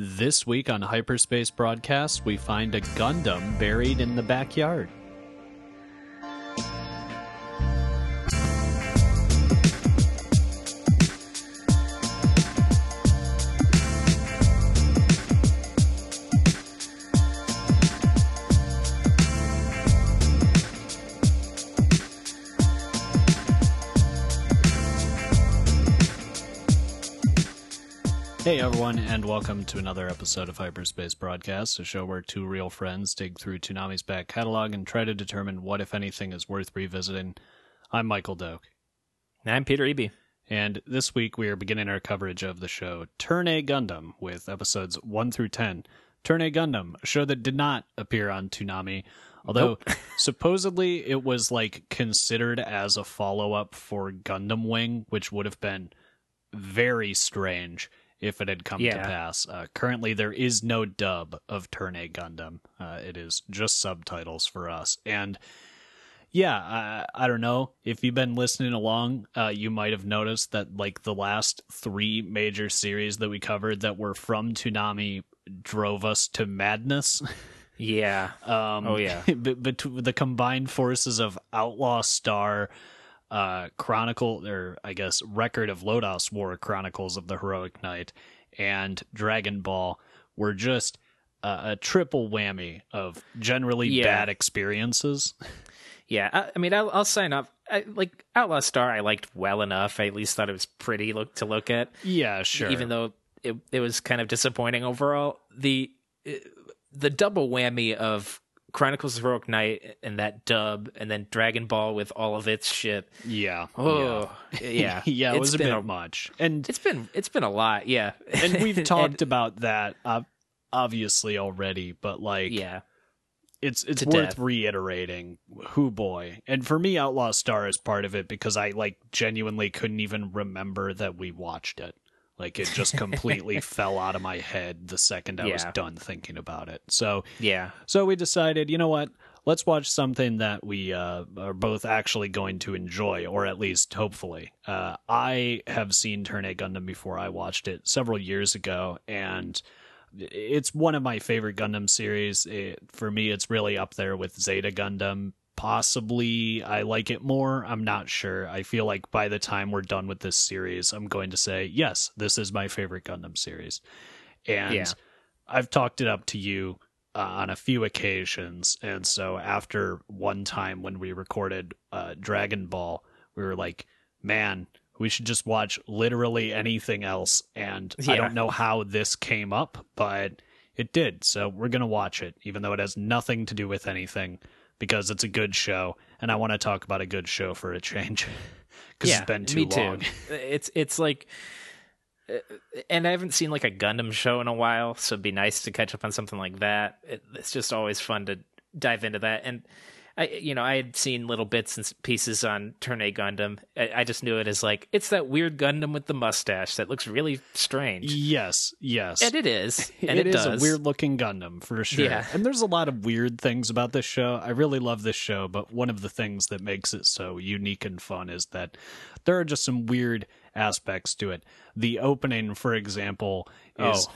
This week on Hyperspace Broadcast, we find a Gundam buried in the backyard. And welcome to another episode of Hyperspace Broadcast, a show where two real friends dig through Toonami's back catalog and try to determine what, if anything, is worth revisiting. I'm Michael Doak. And I'm Peter Eby. And this week we are beginning our coverage of the show Turn A Gundam with episodes 1 through 10. Turn A Gundam, a show that did not appear on Toonami, although Nope. supposedly it was like considered as a follow up for Gundam Wing, which would have been very strange if it had come to pass. Uh, currently, there is no dub of Turn A Gundam. Uh, it is just subtitles for us. And yeah, I, I don't know if you've been listening along. Uh, you might have noticed that like the last three major series that we covered that were from Toonami drove us to madness. Yeah. Um, Oh, yeah. but, but the combined forces of Outlaw Star, uh, Chronicle, or I guess Record of Lodoss War Chronicles of the Heroic Knight, and Dragon Ball were just uh, a triple whammy of generally Yeah. bad experiences. Yeah. I, I mean, I'll, I'll sign up. I, like Outlaw Star, I liked well enough. I at least thought it was pretty look to look at, Yeah, sure. even though it it was kind of disappointing overall. The the double whammy of Chronicles of Heroic Knight and that dub, and then Dragon Ball with all of its shit. yeah. Oh, yeah, yeah, it It's was a been bit much. And It's been it's been a lot. Yeah, and we've talked about that uh, obviously already, but like yeah, it's it's worth death. reiterating. Who boy, and for me, Outlaw Star is part of it because I like genuinely couldn't even remember that we watched it. Like it just completely fell out of my head the second I was done thinking about it. So yeah. so we decided, you know what? Let's watch something that we uh, are both actually going to enjoy, or at least hopefully. Uh, I have seen Turn A Gundam before. I watched it several years ago, and it's one of my favorite Gundam series. It, for me, it's really up there with Zeta Gundam. Possibly, I like it more. I'm not sure. I feel like by the time we're done with this series, I'm going to say, yes, this is my favorite Gundam series. And Yeah. I've talked it up to you uh, on a few occasions. And so after one time when we recorded uh, Dragon Ball, we were like, man, we should just watch literally anything else. And I don't know how this came up, but it did. So we're going to watch it, even though it has nothing to do with anything, because it's a good show. And I want to talk about a good show for a change. Because yeah, it's been too me long. Too. It's it's like, uh, and I haven't seen like a Gundam show in a while, so it'd be nice to catch up on something like that. It, it's just always fun to dive into that. And I, you know, I had seen little bits and pieces on Turn A Gundam. I, I just knew it as like it's that weird Gundam with the mustache that looks really strange, Yes, yes. and it is, and it it, is does. a weird looking Gundam for sure. Yeah. And there's a lot of weird things about this show. I really love this show, but one of the things that makes it so unique and fun is that there are just some weird aspects to it. The opening, for example, oh. is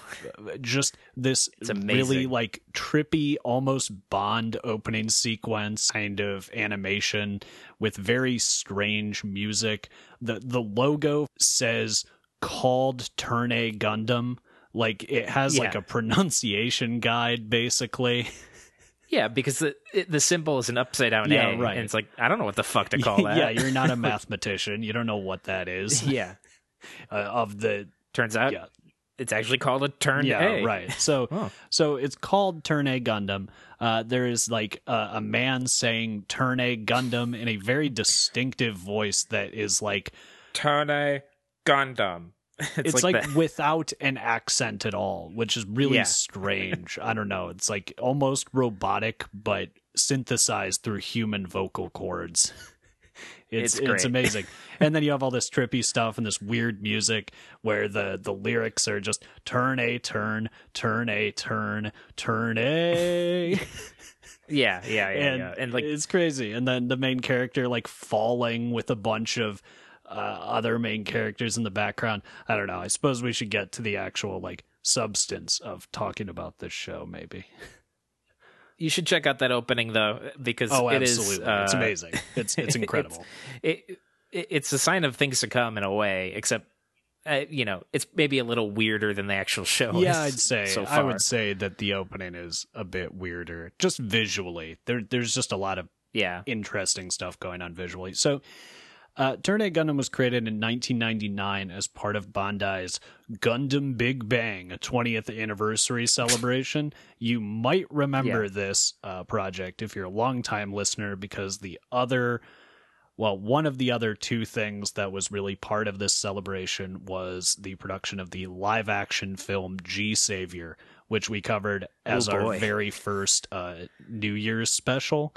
just this Oh. really like trippy, almost Bond opening sequence kind of animation with very strange music. The the logo says called Turn A Gundam. Like it has like a pronunciation guide basically. Yeah, because the it, the symbol is an upside down Yeah, A, right. and it's like I don't know what the fuck to call that. yeah, you're not a mathematician. You don't know what that is. yeah. Uh, of the Turns out yeah, it's actually called a turn yeah, A. right. So Oh. so it's called Turn A Gundam. Uh, there is like a, a man saying Turn A Gundam in a very distinctive voice that is like Turn A Gundam. It's, it's, like, like, without an accent at all, which is really Yeah. strange. I don't know. It's like almost robotic, but synthesized through human vocal cords. It's It's it's, amazing. and then you have all this trippy stuff and this weird music where the the lyrics are just turn a turn, turn a turn, turn a yeah, yeah, yeah, and, yeah. And like it's crazy. And then the main character like falling with a bunch of other main characters in the background. I don't know. I suppose we should get to the actual like substance of talking about this show, maybe. You should check out that opening though, because Oh, it is, absolutely! uh, it's amazing. It's it's incredible. it, it it's a sign of things to come in a way, except uh, you know it's maybe a little weirder than the actual show. yeah, is I'd say so I would say that the opening is a bit weirder, just visually. There, there's just a lot of Yeah, interesting stuff going on visually. So, uh, Turn A Gundam was created in 1999 as part of Bandai's Gundam Big Bang a 20th anniversary celebration. You might remember Yeah. this uh, project if you're a longtime listener, because the other, well, one of the other two things that was really part of this celebration was the production of the live action film G Savior, which we covered as Oh, our very first uh, New Year's special.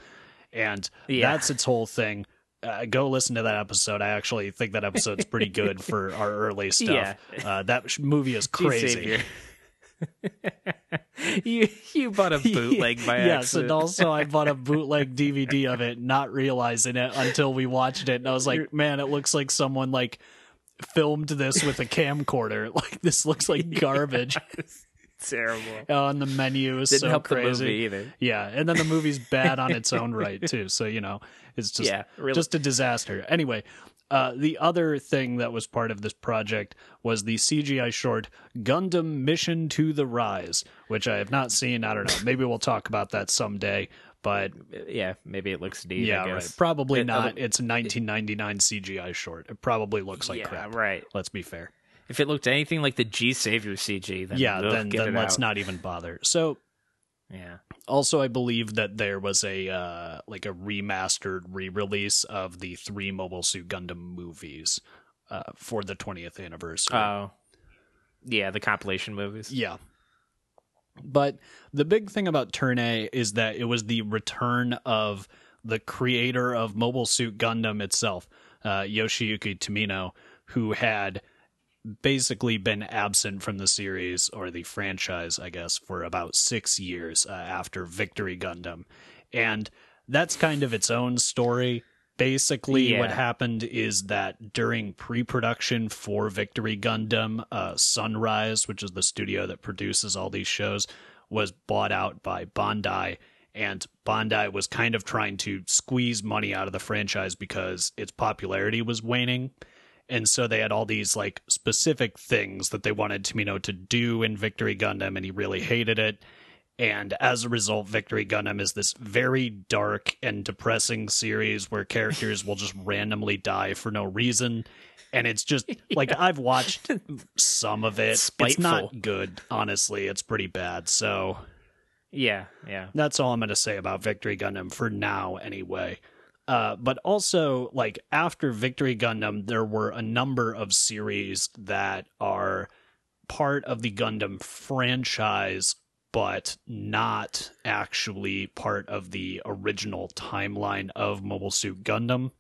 And Yeah. that's its whole thing. Uh, go listen to that episode. I actually think that episode's pretty good for our early stuff. Uh, that movie is crazy. You you bought a bootleg by yes, accident. and also I bought a bootleg DVD of it, not realizing it until we watched it, and I was like, "Man, it looks like someone like filmed this with a camcorder. Like this looks like garbage." terrible. Oh, and the menu is Didn't so help crazy. the movie either. Yeah, and then the movie's bad on its own right too. So you know, it's just Yeah, really. just a disaster. Anyway, uh, the other thing that was part of this project was the CGI short Gundam Mission to the Rise, which I have not seen. I don't know. Maybe we'll talk about that someday. But Yeah, maybe it looks neat. yeah, right. Probably It- not. other- It's a 1999 CGI short. It probably looks like yeah, crap. right. Let's be fair. If it looked anything like the G Savior CG, then yeah, ugh, then then let's out. not even bother. So Yeah, Also, I believe that there was a uh, like a remastered re-release of the three Mobile Suit Gundam movies uh, for the 20th anniversary. oh, yeah, the compilation movies. yeah. But the big thing about Turn A is that it was the return of the creator of Mobile Suit Gundam itself, uh, Yoshiyuki Tomino, who had basically been absent from the series or the franchise, I guess, for about six years uh, after Victory Gundam. And that's kind of its own story. Basically, Yeah. what happened is that during pre production for Victory Gundam, uh, Sunrise, which is the studio that produces all these shows, was bought out by Bandai. And Bandai was kind of trying to squeeze money out of the franchise because its popularity was waning. And so they had all these like specific things that they wanted Tomino to do in Victory Gundam, and he really hated it. And as a result, Victory Gundam is this very dark and depressing series where characters will just randomly die for no reason. And it's just like I've watched some of it. It's not good, honestly. It's pretty bad. So Yeah, yeah. that's all I'm going to say about Victory Gundam for now, anyway. Uh, but also, like after Victory Gundam, there were a number of series that are part of the Gundam franchise, but not actually part of the original timeline of Mobile Suit Gundam.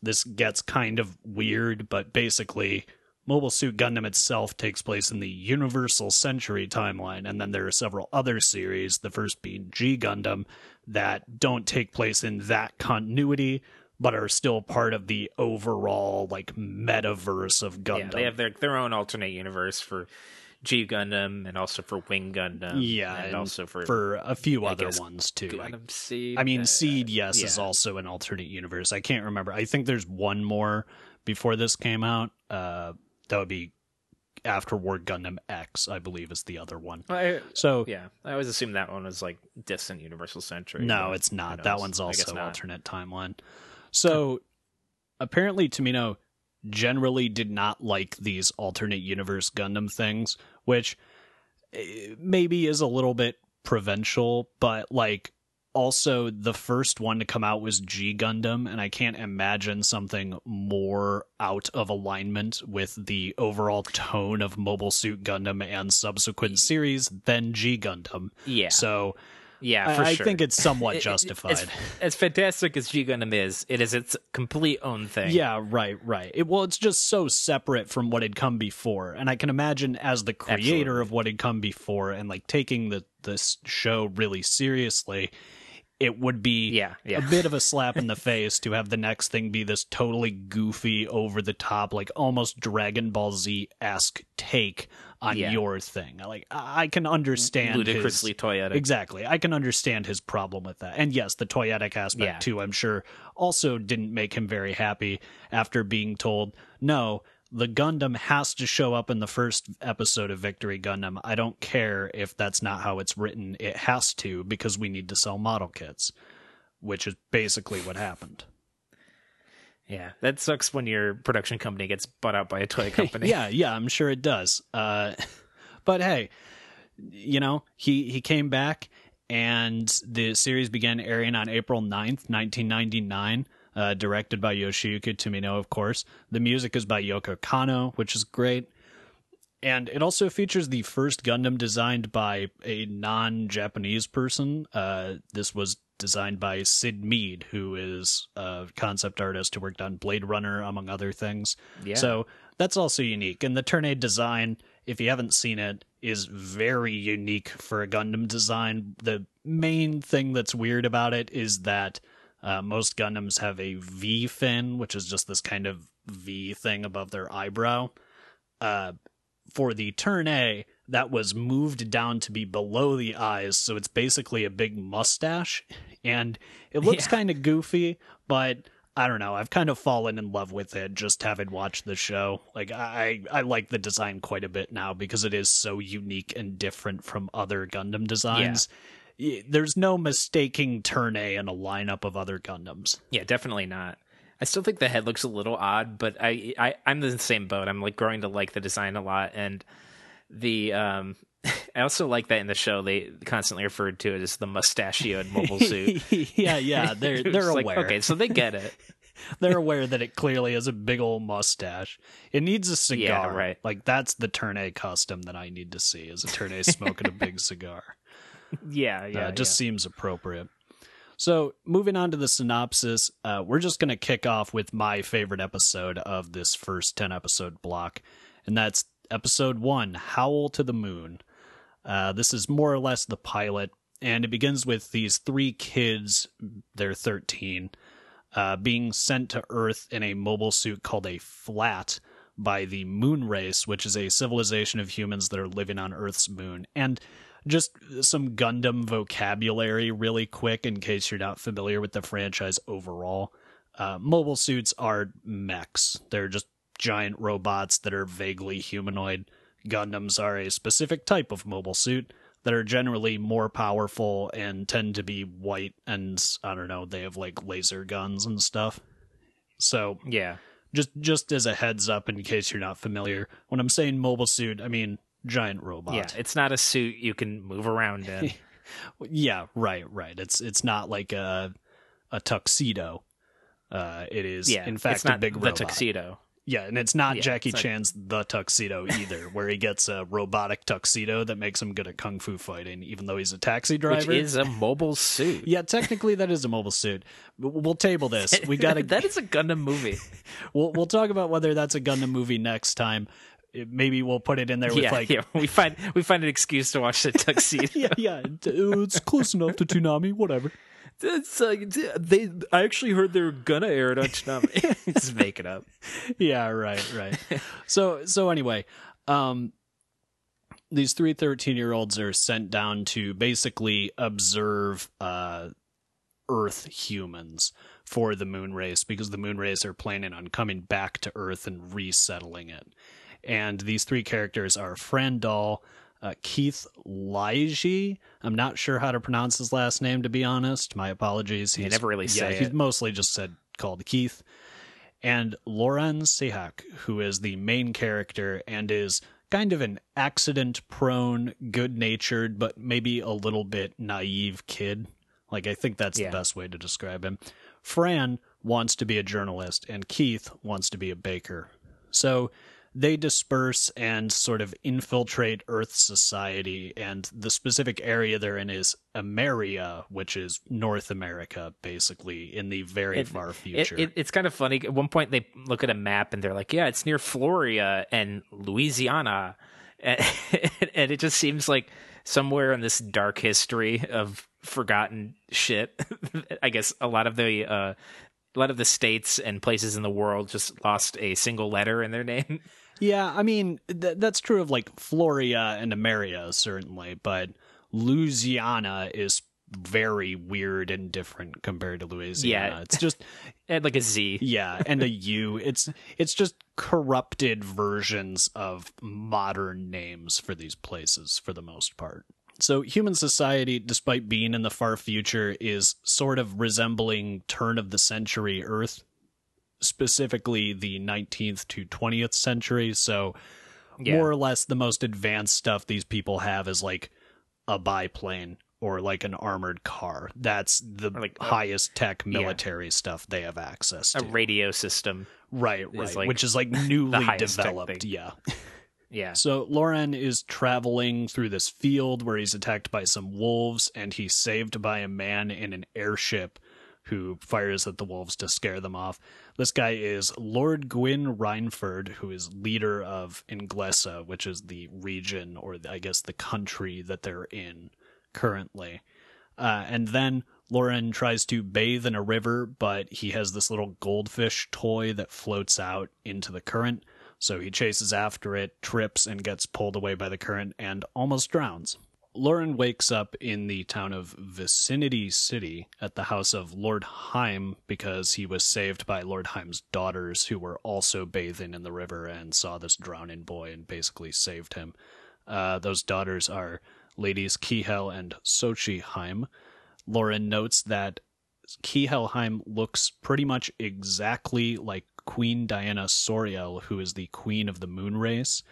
This gets kind of weird, but basically, Mobile Suit Gundam itself takes place in the Universal Century timeline, and then there are several other series, the first being G Gundam, that don't take place in that continuity, but are still part of the overall like metaverse of Gundam. Yeah, they have their their own alternate universe for G Gundam and also for Wing Gundam. yeah, and, and also for, for a few I other guess ones too. I, Gundam Seed. I mean, Uh, Seed, yes, is also an alternate universe. I can't remember. I think there's one more before this came out. Uh, that would be after War Gundam X, I believe, is the other one. I, So yeah, I always assumed that one was like distant Universal Century. No, it's not. That one's also alternate timeline. So apparently Tomino generally did not like these alternate universe Gundam things, which eh, maybe is a little bit provincial, but like also the first one to come out was G Gundam, and I can't imagine something more out of alignment with the overall tone of Mobile Suit Gundam and subsequent series than G Gundam. Yeah, So yeah, for I, I think it's somewhat justified. As, as fantastic as G Gundam is, it is its complete own thing. yeah, right, right. It, well, it's just so separate from what had come before, and I can imagine as the creator Absolutely. of what had come before and like taking the this show really seriously, it would be Yeah, yeah. a bit of a slap in the face to have the next thing be this totally goofy, over the top, like almost Dragon Ball Z esque take on Yeah. your thing. Like I can understand his- ludicrously toyetic Exactly. I can understand his problem with that. And yes, the toyetic aspect Yeah. too, I'm sure, also didn't make him very happy after being told, no, the Gundam has to show up in the first episode of Victory Gundam. I don't care if that's not how it's written. It has to because we need to sell model kits, which is basically what happened. yeah that sucks when your production company gets bought out by a toy company yeah, yeah, I'm sure it does. Uh, but hey, you know, he he came back and the series began airing on April 9th, 1999. Uh, directed by Yoshiyuki Tomino, of course. The music is by Yoko Kanno, which is great. And it also features the first Gundam designed by a non Japanese person. Uh, this was designed by Syd Mead, who is a concept artist who worked on Blade Runner, among other things. Yeah. So that's also unique. And the Turn A design, if you haven't seen it, is very unique for a Gundam design. The main thing that's weird about it is that uh, most Gundams have a V fin, which is just this kind of V thing above their eyebrow. Uh, for the Turn A, that was moved down to be below the eyes, so it's basically a big mustache, and it looks Yeah. kind of goofy, but I don't know. I've kind of fallen in love with it just having watched the show. Like I, I like the design quite a bit now because it is so unique and different from other Gundam designs. Y- There's no mistaking Turn A in a lineup of other Gundams. Yeah, definitely not. I still think the head looks a little odd, but I, I I'm in the same boat. I'm like growing to like the design a lot, and the um, I also like that in the show they constantly referred to it as the mustachioed mobile suit. yeah, yeah, they're they're like, aware. okay, so they get it. they're aware that it clearly has a big old mustache. It needs a cigar. right. Like that's the Turn A custom that I need to see is a Turn A smoking a big cigar. Yeah, Uh, yeah, it just seems appropriate. So, moving on to the synopsis, uh, we're just going to kick off with my favorite episode of this first 10 episode block, and that's episode one Howl to the Moon. Uh, this is more or less the pilot, and it begins with these three kids, they're 13, uh, being sent to Earth in a mobile suit called a flat by the moon race, which is a civilization of humans that are living on Earth's moon. And just some Gundam vocabulary, really quick, in case you're not familiar with the franchise overall. Uh, mobile suits are mechs, they're just giant robots that are vaguely humanoid. Gundams are a specific type of mobile suit that are generally more powerful and tend to be white and I don't know, they have like laser guns and stuff. So yeah. just just as a heads up in case you're not familiar, when I'm saying mobile suit, I mean giant robot. Yeah, it's not a suit you can move around in. Yeah, right, right. It's it's not like a a tuxedo. Uh, it is yeah, in fact it's not a big the robot. tuxedo. Yeah, and it's not Yeah, Jackie it's like- Chan's The Tuxedo either, where he gets a robotic tuxedo that makes him good at kung fu fighting, even though he's a taxi driver. Which is a mobile suit. yeah, technically that is a mobile suit. We'll we'll table this. We got to that is a Gundam movie. we'll we'll talk about whether that's a Gundam movie next time. It- Maybe we'll put it in there with yeah, like yeah. We find we find an excuse to watch the tuxedo. yeah, yeah, it's close enough to Toonami, whatever. It's like they. I actually heard they were gonna air it on Toonami. Just make it up. yeah right right so so anyway um these three 13 year olds are sent down to basically observe uh earth humans for the moon race because the moon race are planning on coming back to earth and resettling it and these three characters are Fran Doll, uh, Keith Laije. I'm not sure how to pronounce his last name, to be honest. My apologies. They never really yeah, say he's mostly just said called Keith and Lauren Cehack, who is the main character and is kind of an accident prone, good natured, but maybe a little bit naive kid. Like, I think that's Yeah. the best way to describe him. Fran wants to be a journalist, and Keith wants to be a baker. So they disperse and sort of infiltrate Earth society, and the specific area they're in is Ameria, which is North America, basically, in the very It- far It, future. it, it's kind of funny. At one point, they look at a map and they're like, "Yeah, it's near Floria and Louisiana," and, and it just seems like somewhere in this dark history of forgotten shit. I guess a lot of the uh, a lot of the states and places in the world just lost a single letter in their name. Yeah, I mean th- that's true of like Floria and Ameria certainly, but Louisiana is very weird and different compared to Louisiana. Yeah. It's just And like a Z. yeah, and a U. It's it's just corrupted versions of modern names for these places for the most part. So human society, despite being in the far future, is sort of resembling turn of the century Earth, specifically the 19th to 20th century. So Yeah. more or less the most advanced stuff these people have is like a biplane or like an armored car. That's the like highest tech military stuff they have access to. A radio system. right, right. like which is like newly developed. Yeah. Yeah. So Loren is traveling through this field where he's attacked by some wolves and he's saved by a man in an airship who fires at the wolves to scare them off. This guy is Lord Gwyn Rhineford, who is leader of Inglesa, which is the region or I guess the country that they're in currently. Uh, and then Lauren tries to bathe in a river, but he has this little goldfish toy that floats out into the current. So he chases after it, trips, and gets pulled away by the current and almost drowns. Lauren wakes up in the town of Vicinity City at the house of Lord Heim because he was saved by Lord Heim's daughters who were also bathing in the river and saw this drowning boy and basically saved him. Uh, those daughters are ladies Kihel and Sochi Heim. Lauren notes that Kihel Heim looks pretty much exactly like Queen Diana Soreil, who is the queen of the moon race.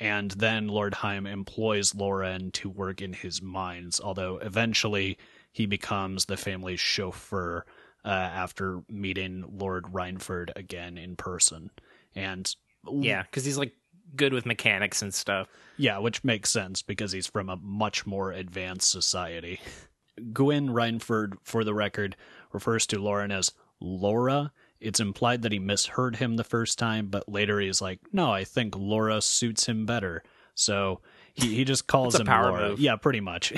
And then Lord Heim employs Lauren to work in his mines, although eventually he becomes the family's chauffeur uh, after meeting Lord Rhineford again in person. And Yeah, because he's like good with mechanics and stuff. yeah, which makes sense because he's from a much more advanced society. Gwyn Rhineford, for the record, refers to Lauren as Laura. It's implied that he misheard him the first time, but later he's like, no, I think Laura suits him better. So he, he just calls him Laura. move. Yeah, pretty much.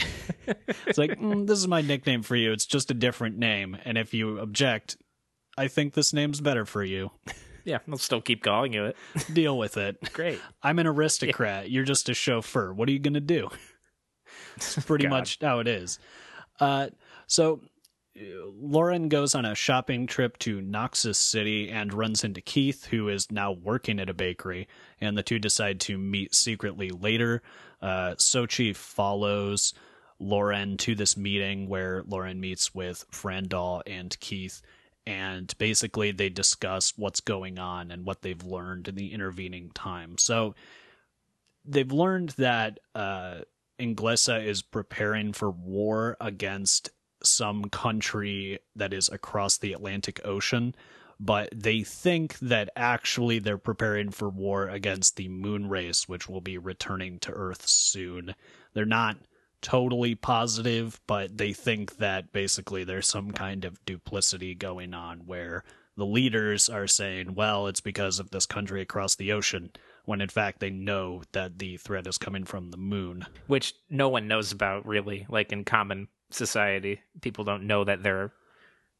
it's like, mm, this is my nickname for you. It's just a different name. And if you object, I think this name's better for you. Yeah, I'll still keep calling you it. Deal with it. Great. I'm an aristocrat. You're just a chauffeur. What are you going to do? It's pretty God. much how it is. Uh, so Lauren goes on a shopping trip to Nocis City and runs into Keith, who is now working at a bakery, and the two decide to meet secretly later. Uh, Sochi follows Lauren to this meeting where Lauren meets with Fran Doll and Keith, and basically they discuss what's going on and what they've learned in the intervening time. So they've learned that uh, Inglesa is preparing for war against some country that is across the Atlantic Ocean, but they think that actually they're preparing for war against the moon race, which will be returning to Earth soon. They're not totally positive, but they think that basically there's some kind of duplicity going on where the leaders are saying, well, it's because of this country across the ocean, when in fact they know that the threat is coming from the moon. Which no one knows about really. Like in common society, people don't know that there are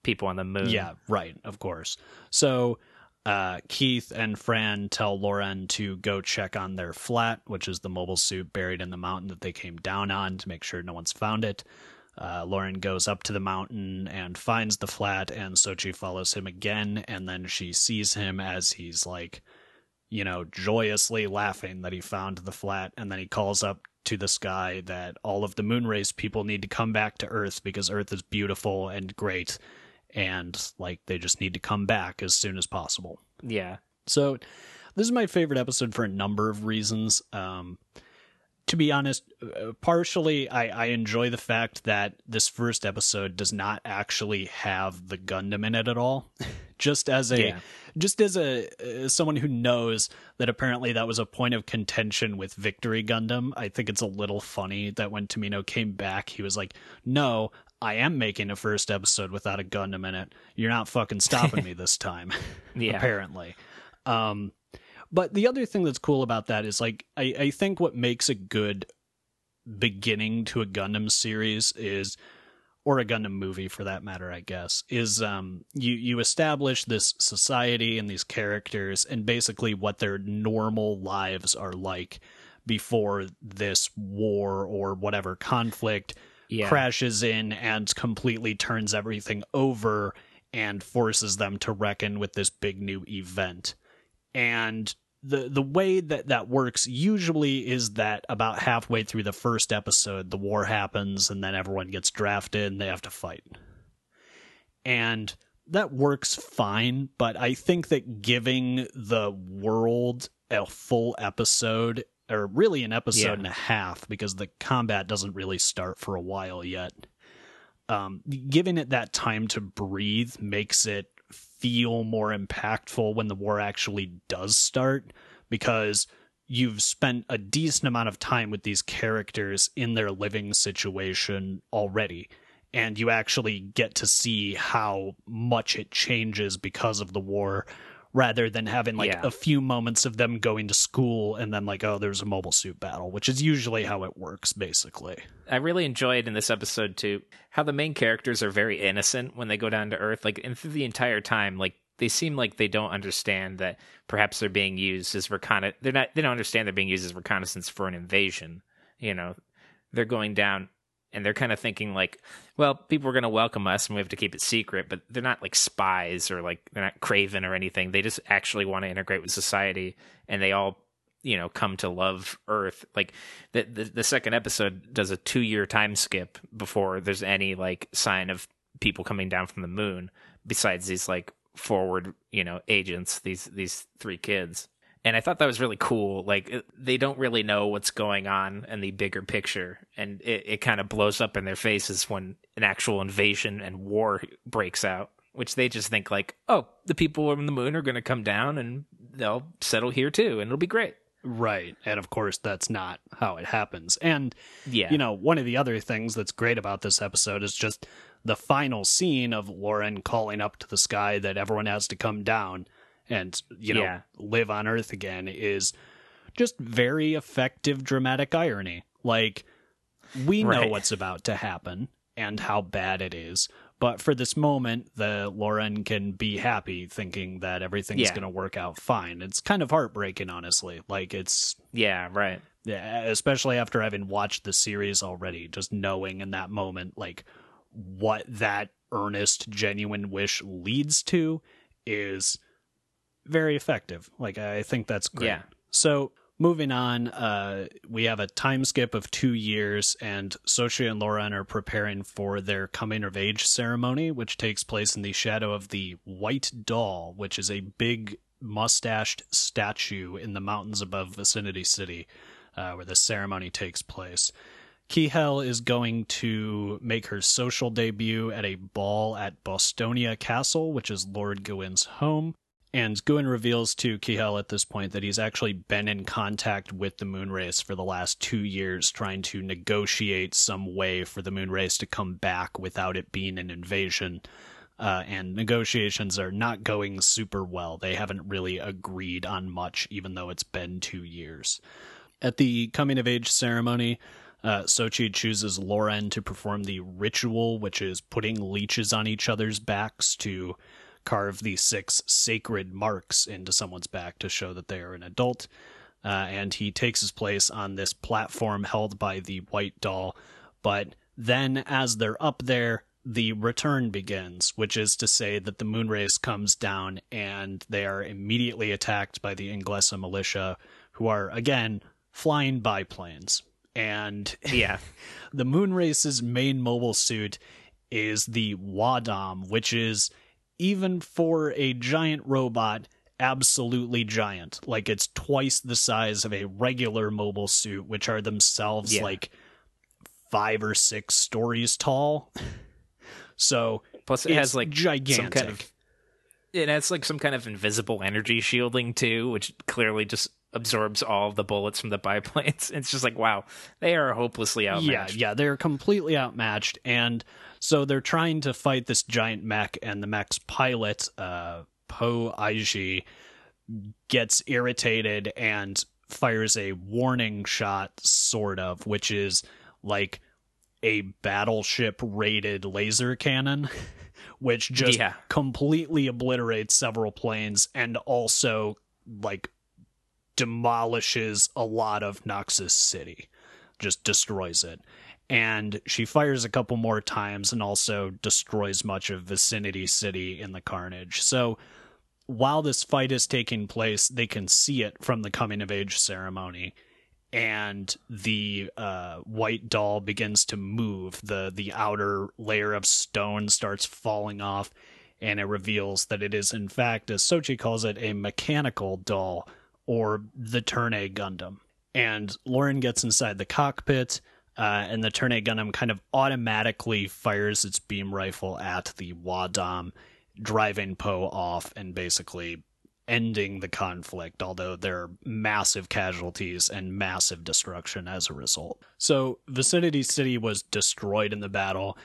people on the moon. Yeah, right, of course. So uh, Keith and Fran tell Lauren to go check on their flat, which is the mobile suit buried in the mountain that they came down on to make sure no one's found it. Uh, Lauren goes up to the mountain and finds the flat, and Sochi follows him again, and then she sees him as he's like, you know, joyously laughing that he found the flat, and then he calls up to the sky that all of the moon race people need to come back to Earth because Earth is beautiful and great, and like they just need to come back as soon as possible. Yeah. So this is my favorite episode for a number of reasons. Um, to be honest, uh, partially I, I enjoy the fact that this first episode does not actually have the Gundam in it at all. just as a Yeah. just as a uh, someone who knows that apparently that was a point of contention with Victory Gundam, I think it's a little funny that when Tomino came back, he was like, "No, I am making a first episode without a Gundam in it. You're not fucking stopping me this time." Yeah. apparently. Um, but the other thing that's cool about that is like I, I think what makes a good beginning to a Gundam series is or a Gundam movie for that matter, I guess, is um, you you establish this society and these characters and basically what their normal lives are like before this war or whatever conflict Yeah. crashes in and completely turns everything over and forces them to reckon with this big new event. And the the way that that works usually is that about halfway through the first episode the war happens and then everyone gets drafted and they have to fight. And that works fine, but I think that giving the world a full episode or really an episode Yeah. and a half because the combat doesn't really start for a while yet. Um, giving it that time to breathe makes it feel more impactful when the war actually does start because you've spent a decent amount of time with these characters in their living situation already and you actually get to see how much it changes because of the war rather than having like Yeah. a few moments of them going to school and then like oh there's a mobile suit battle which is usually how it works basically I really enjoyed in this episode too how the main characters are very innocent when they go down to Earth. Like, and through the entire time, like they seem like they don't understand that perhaps they're being used as recon. They're not. They don't understand they're being used as reconnaissance for an invasion. You know, they're going down and they're kind of thinking like, well, people are going to welcome us and we have to keep it secret. But they're not like spies or like they're not craven or anything. They just actually want to integrate with society, and they all you know come to love earth like the the, the second episode does a two year time skip before there's any like sign of people coming down from the moon besides these like forward you know agents these these three kids and i thought that was really cool. Like it- they don't really know what's going on in the bigger picture. And it, it kind of blows up in their faces when an actual invasion and war breaks out which they just think like oh the people on the moon are going to come down and they'll settle here too and it'll be great. Right. And of course that's not how it happens. And yeah. you know, one of the other things that's great about this episode is just the final scene of Lauren calling up to the sky that everyone has to come down and, you know, Yeah. live on Earth again is just very effective dramatic irony. Like, we know Right. what's about to happen and how bad it is. But for this moment, the Lauren can be happy thinking that everything's Yeah. going to work out fine. It's kind of heartbreaking, honestly. Like, it's Yeah, right. yeah, especially after having watched the series already, just knowing in that moment like what that earnest, genuine wish leads to is very effective. Like I think that's great. Yeah. So moving on, uh, we have a time skip of two years, and Sochi and Lauren are preparing for their coming of age ceremony, which takes place in the shadow of the White Doll, which is a big mustached statue in the mountains above Vicinity City, uh, where the ceremony takes place. Kihel is going to make her social debut at a ball at Bostonia Castle, which is Lord Gawain's home. And Gawain reveals to Kihel at this point that he's actually been in contact with the moon race for the last two years, trying to negotiate some way for the moon race to come back without it being an invasion. Uh, and negotiations are not going super well. They haven't really agreed on much, even though it's been two years. At the coming of age ceremony, uh, Sochi chooses Loren to perform the ritual, which is putting leeches on each other's backs to carve the six sacred marks into someone's back to show that they are an adult. Uh, and he takes his place on this platform held by the white doll. But then, as they're up there, the return begins, which is to say that the moon race comes down and they are immediately attacked by the Inglesa militia, who are, again, flying biplanes. And Yeah. the moon race's main mobile suit is the Wadam, which is even for a giant robot, absolutely giant. Like it's twice the size of a regular mobile suit, which are themselves Yeah. like five or six stories tall. So Plus, it has like gigantic. kind of. It has like some kind of invisible energy shielding too, which clearly just absorbs all the bullets from the biplanes. It's just like wow, they are hopelessly outmatched. Yeah, yeah, they're completely outmatched, and so they're trying to fight this giant mech, and the mech's pilot, uh, Poe Aijee, gets irritated and fires a warning shot, sort of, which is like a battleship rated laser cannon, which just Yeah. completely obliterates several planes and also like demolishes a lot of Nocis City, just destroys it. And she fires a couple more times and also destroys much of Vicinity City in the carnage. So while this fight is taking place, they can see it from the coming of age ceremony. And the uh, white doll begins to move. the The outer layer of stone starts falling off, and it reveals that it is, in fact, as Sochi calls it, a mechanical doll or the Turn A Gundam. And Lauren gets inside the cockpit, uh, and the Turn A Gundam kind of automatically fires its beam rifle at the Wadam, driving Poe off and basically ending the conflict, although there are massive casualties and massive destruction as a result. So, Vicinity City was destroyed in the battle,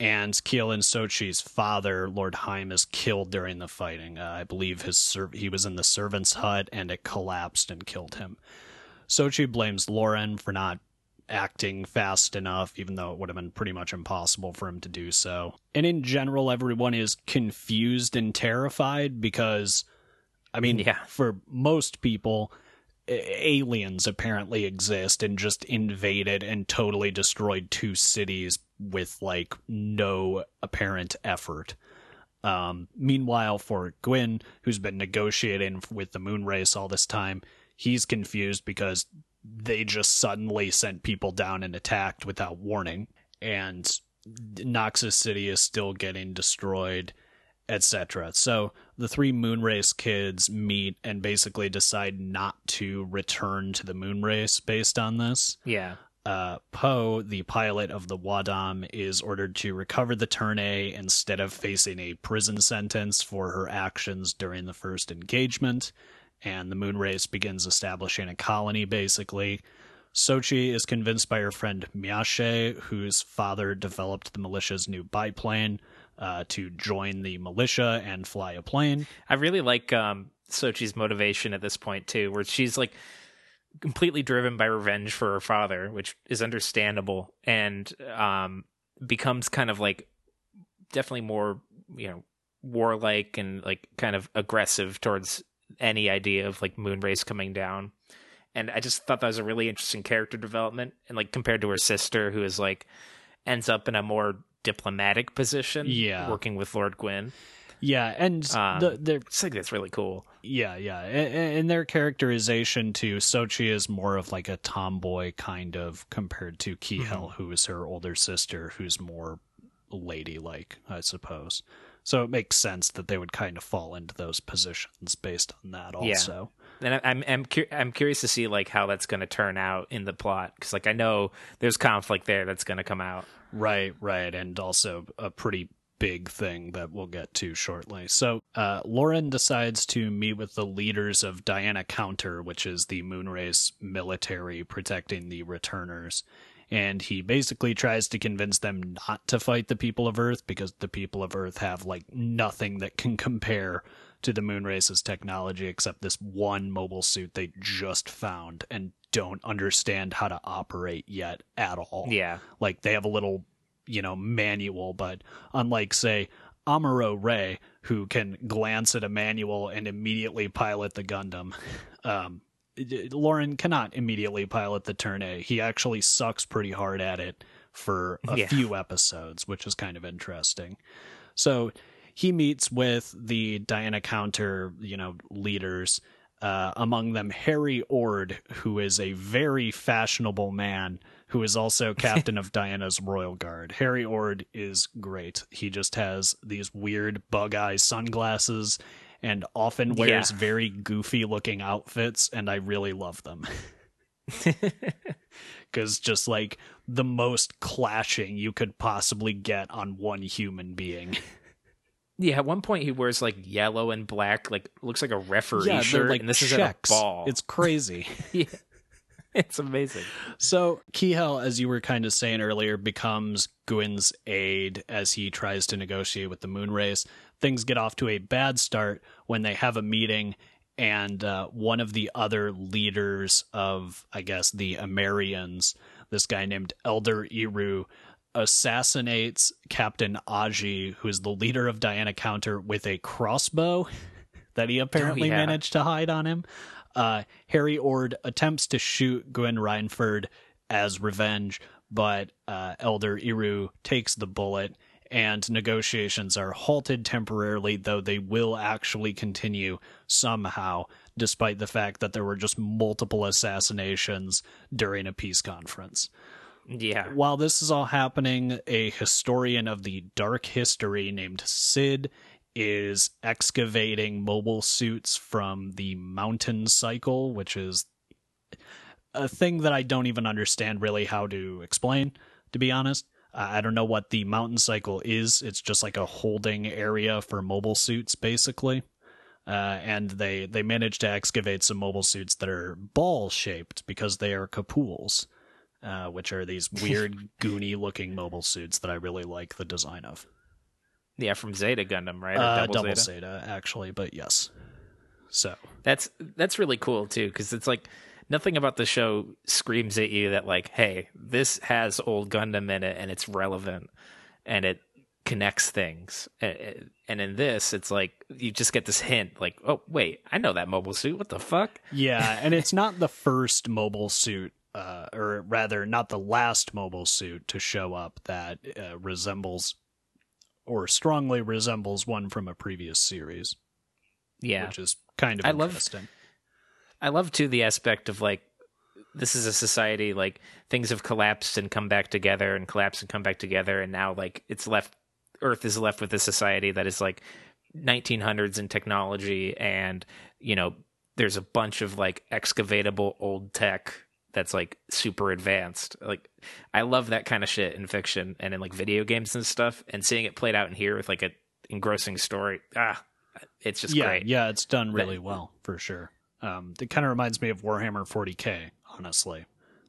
and Kihel and Sochi's father, Lord Heim, is killed during the fighting. Uh, I believe his ser- he was in the servant's hut and it collapsed and killed him. Sochi blames Lauren for not acting fast enough, even though it would have been pretty much impossible for him to do so. And in general, everyone is confused and terrified because, I mean, Yeah. for most people, aliens apparently exist and just invaded and totally destroyed two cities with like no apparent effort. Um, meanwhile, for Gwyn, who's been negotiating with the moon race all this time, he's confused because they just suddenly sent people down and attacked without warning, and Nocis City is still getting destroyed, etc. So the three Moonrace kids meet and basically decide not to return to the Moonrace based on this Yeah. Uh, Poe, the pilot of the Wadam, is ordered to recover the Turn A instead of facing a prison sentence for her actions during the first engagement. And the Moonrace begins establishing a colony, basically. Sochi is convinced by her friend Miyashe, whose father developed the militia's new biplane, uh, to join the militia and fly a plane. I really like um, Sochi's motivation at this point too, where she's like completely driven by revenge for her father, which is understandable, and um, becomes kind of like definitely more you know warlike and like kind of aggressive towards any idea of like Moonrace coming down. And I just thought that was a really interesting character development, and like compared to her sister, who is like ends up in a more diplomatic position, Yeah. working with Lord Gwyn. Yeah, and Um, the, the I think that's really cool. Yeah, yeah. and, in their characterization too, Sochi is more of like a tomboy kind of compared to Kihel, who is her older sister, who's more ladylike, I suppose. So it makes sense that they would kind of fall into those positions based on that Yeah. also. and I- I'm I'm cu- I'm curious to see like how that's going to turn out in the plot because like I know there's conflict there that's going to come out. Right, right, and also a pretty big thing that we'll get to shortly. So, uh, Lauren decides to meet with the leaders of Diana Counter, which is the Moonrace military protecting the returners. And he basically tries to convince them not to fight the people of Earth because the people of Earth have like nothing that can compare to the Moonrace's technology except this one mobile suit they just found and don't understand how to operate yet at all Yeah, like they have a little you know manual but unlike say amuro ray who can glance at a manual and immediately pilot the gundam um lauren cannot immediately pilot the turn a he actually sucks pretty hard at it for a Yeah. few episodes which is kind of interesting so he meets with the diana counter you know leaders uh, among them Harry Ord, who is a very fashionable man who is also captain of Diana's Royal Guard. Harry Ord is great. He just has these weird bug eye sunglasses and often wears Yeah. very goofy looking outfits, and I really love them. Because just like the most clashing you could possibly get on one human being. yeah. At one point he wears like yellow and black, like looks like a referee yeah, shirt, like and this is checks. at a ball. It's crazy. yeah. it's amazing. So Kihel, as you were kind of saying earlier, becomes Gwyn's aide as he tries to negotiate with the Moonrace. Things get off to a bad start when they have a meeting, and uh, one of the other leaders of, I guess, the Amerians, this guy named Elder Iru, assassinates Captain Aji, who is the leader of Diana Counter, with a crossbow that he apparently yeah. managed to hide on him. Uh, Harry Ord attempts to shoot Gwen Rhineford as revenge, but uh, Elder Iru takes the bullet, and negotiations are halted temporarily, though they will actually continue somehow, despite the fact that there were just multiple assassinations during a peace conference. Yeah. While this is all happening, a historian of the dark history named Sid is excavating mobile suits from the mountain cycle, which is a thing that I don't even understand really how to explain, to be honest. Uh, I don't know what the mountain cycle is. It's just like a holding area for mobile suits, basically. Uh, and they they managed to excavate some mobile suits that are ball shaped because they are Kapools, uh, which are these weird goony looking mobile suits that I really like the design of. Yeah, from Zeta Gundam, right? Or Uh, Double, double Zeta? Zeta, actually, but yes. So That's that's really cool too, because it's like nothing about the show screams at you that like, hey, this has old Gundam in it and it's relevant and it connects things. And in this, it's like you just get this hint, like, oh wait, I know that mobile suit. What the fuck? yeah, and it's not the first mobile suit, uh, or rather, not the last mobile suit to show up that uh, resembles or strongly resembles one from a previous series, Yeah, which is kind of I love- interesting. I love too the aspect of like this is a society like things have collapsed and come back together and collapsed and come back together and now like it's left earth is left with a society that is like 1900s in technology and you know there's a bunch of like excavatable old tech that's like super advanced like i love that kind of shit in fiction and in like video games and stuff and seeing it played out in here with like a engrossing story ah it's just yeah, great yeah, it's done really That- well for sure. Um, it kind of reminds me of Warhammer 40k, honestly.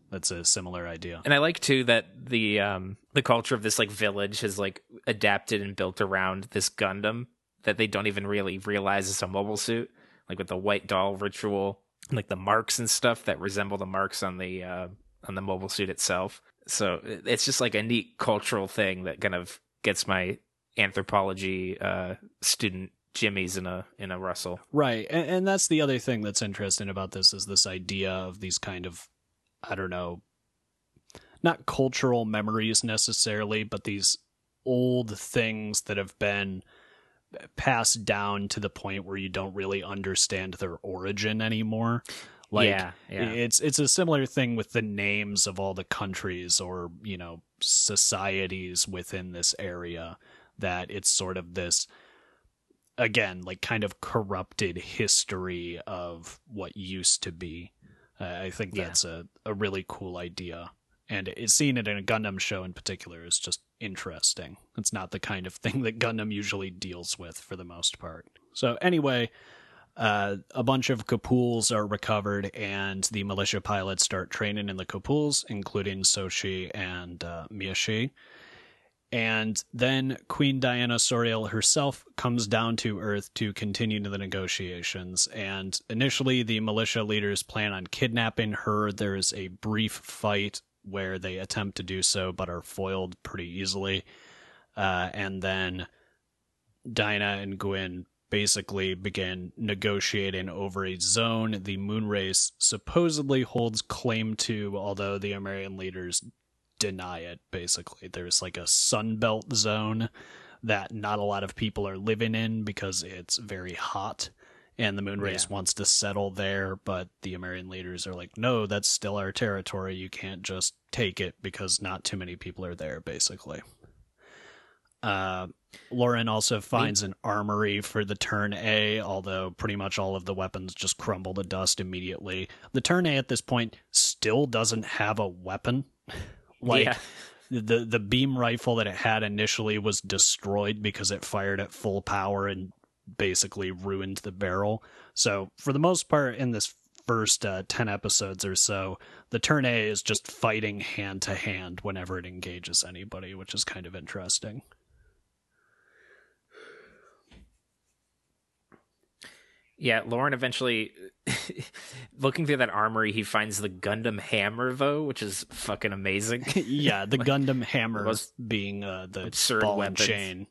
That's a similar idea. And I like too that the um the culture of this like village has like adapted and built around this Gundam that they don't even really realize is a mobile suit, like with the white doll ritual, like the marks and stuff that resemble the marks on the uh on the mobile suit itself. So it's just like a neat cultural thing that kind of gets my anthropology uh student jimmies in a in a rustle. Right, and, and that's the other thing that's interesting about this is this idea of these kind of, I don't know, not cultural memories necessarily, but these old things that have been passed down to the point where you don't really understand their origin anymore. Like yeah, yeah. it's it's a similar thing with the names of all the countries or you know societies within this area that it's sort of this again like kind of corrupted history of what used to be uh, i think Yeah. that's a, a really cool idea and it, seeing it in a gundam show in particular is just interesting it's not the kind of thing that gundam usually deals with for the most part so anyway uh, a bunch of Kapools are recovered, and the militia pilots start training in the Kapools, including Sochie and uh. And then Queen Diana Soreil herself comes down to Earth to continue the negotiations. And initially, the militia leaders plan on kidnapping her. There's a brief fight where they attempt to do so, but are foiled pretty easily. Uh, and then Dinah and Guin basically begin negotiating over a zone the moon race supposedly holds claim to, although the American leaders deny it, basically. There's like a sunbelt zone that not a lot of people are living in because it's very hot. And the moon race Yeah. wants to settle there, but the American leaders are like, no, that's still our territory. You can't just take it because not too many people are there, basically. Uh, Lauren also finds an armory for the turn A, although pretty much all of the weapons just crumble to dust immediately. The turn A at this point still doesn't have a weapon. like Yeah. the the beam rifle that it had initially was destroyed because it fired at full power and basically ruined the barrel. So for the most part in this first uh, 10 episodes or so, the turn A is just fighting hand to hand whenever it engages anybody, which is kind of interesting. Yeah, Lauren eventually looking through that armory, he finds the Gundam hammer though, which is fucking amazing. yeah, the Gundam hammer being uh, the ball weapons. and chain.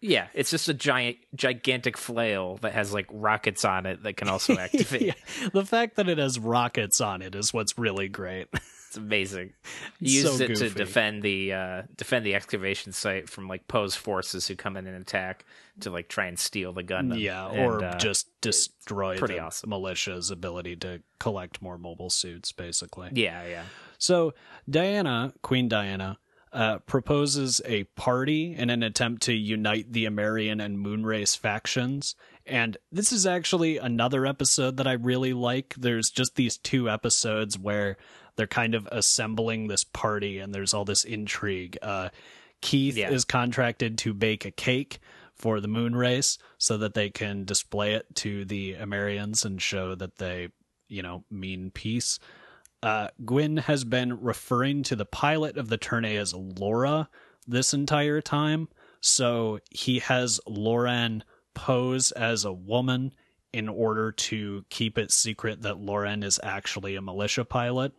Yeah, it's just a giant gigantic flail that has like rockets on it that can also activate. yeah. The fact that it has rockets on it is what's really great. It's amazing. It's so it to defend the uh defend the excavation site from like Poe's forces who come in and attack to like try and steal the gun. Yeah, And, or uh, just destroy pretty the awesome. militia's ability to collect more mobile suits, basically. Yeah, yeah. So Diana, Queen Diana, uh, proposes a party in an attempt to unite the Amerian and Moonrace factions. And this is actually another episode that I really like. There's just these two episodes where they're kind of assembling this party and there's all this intrigue. Uh, Keith Yeah. is contracted to bake a cake for the moon race so that they can display it to the Amerians and show that they, you know, mean peace. Uh, Guin has been referring to the pilot of the Turn A as Laura this entire time. So he has Lauren pose as a woman in order to keep it secret that Lauren is actually a militia pilot.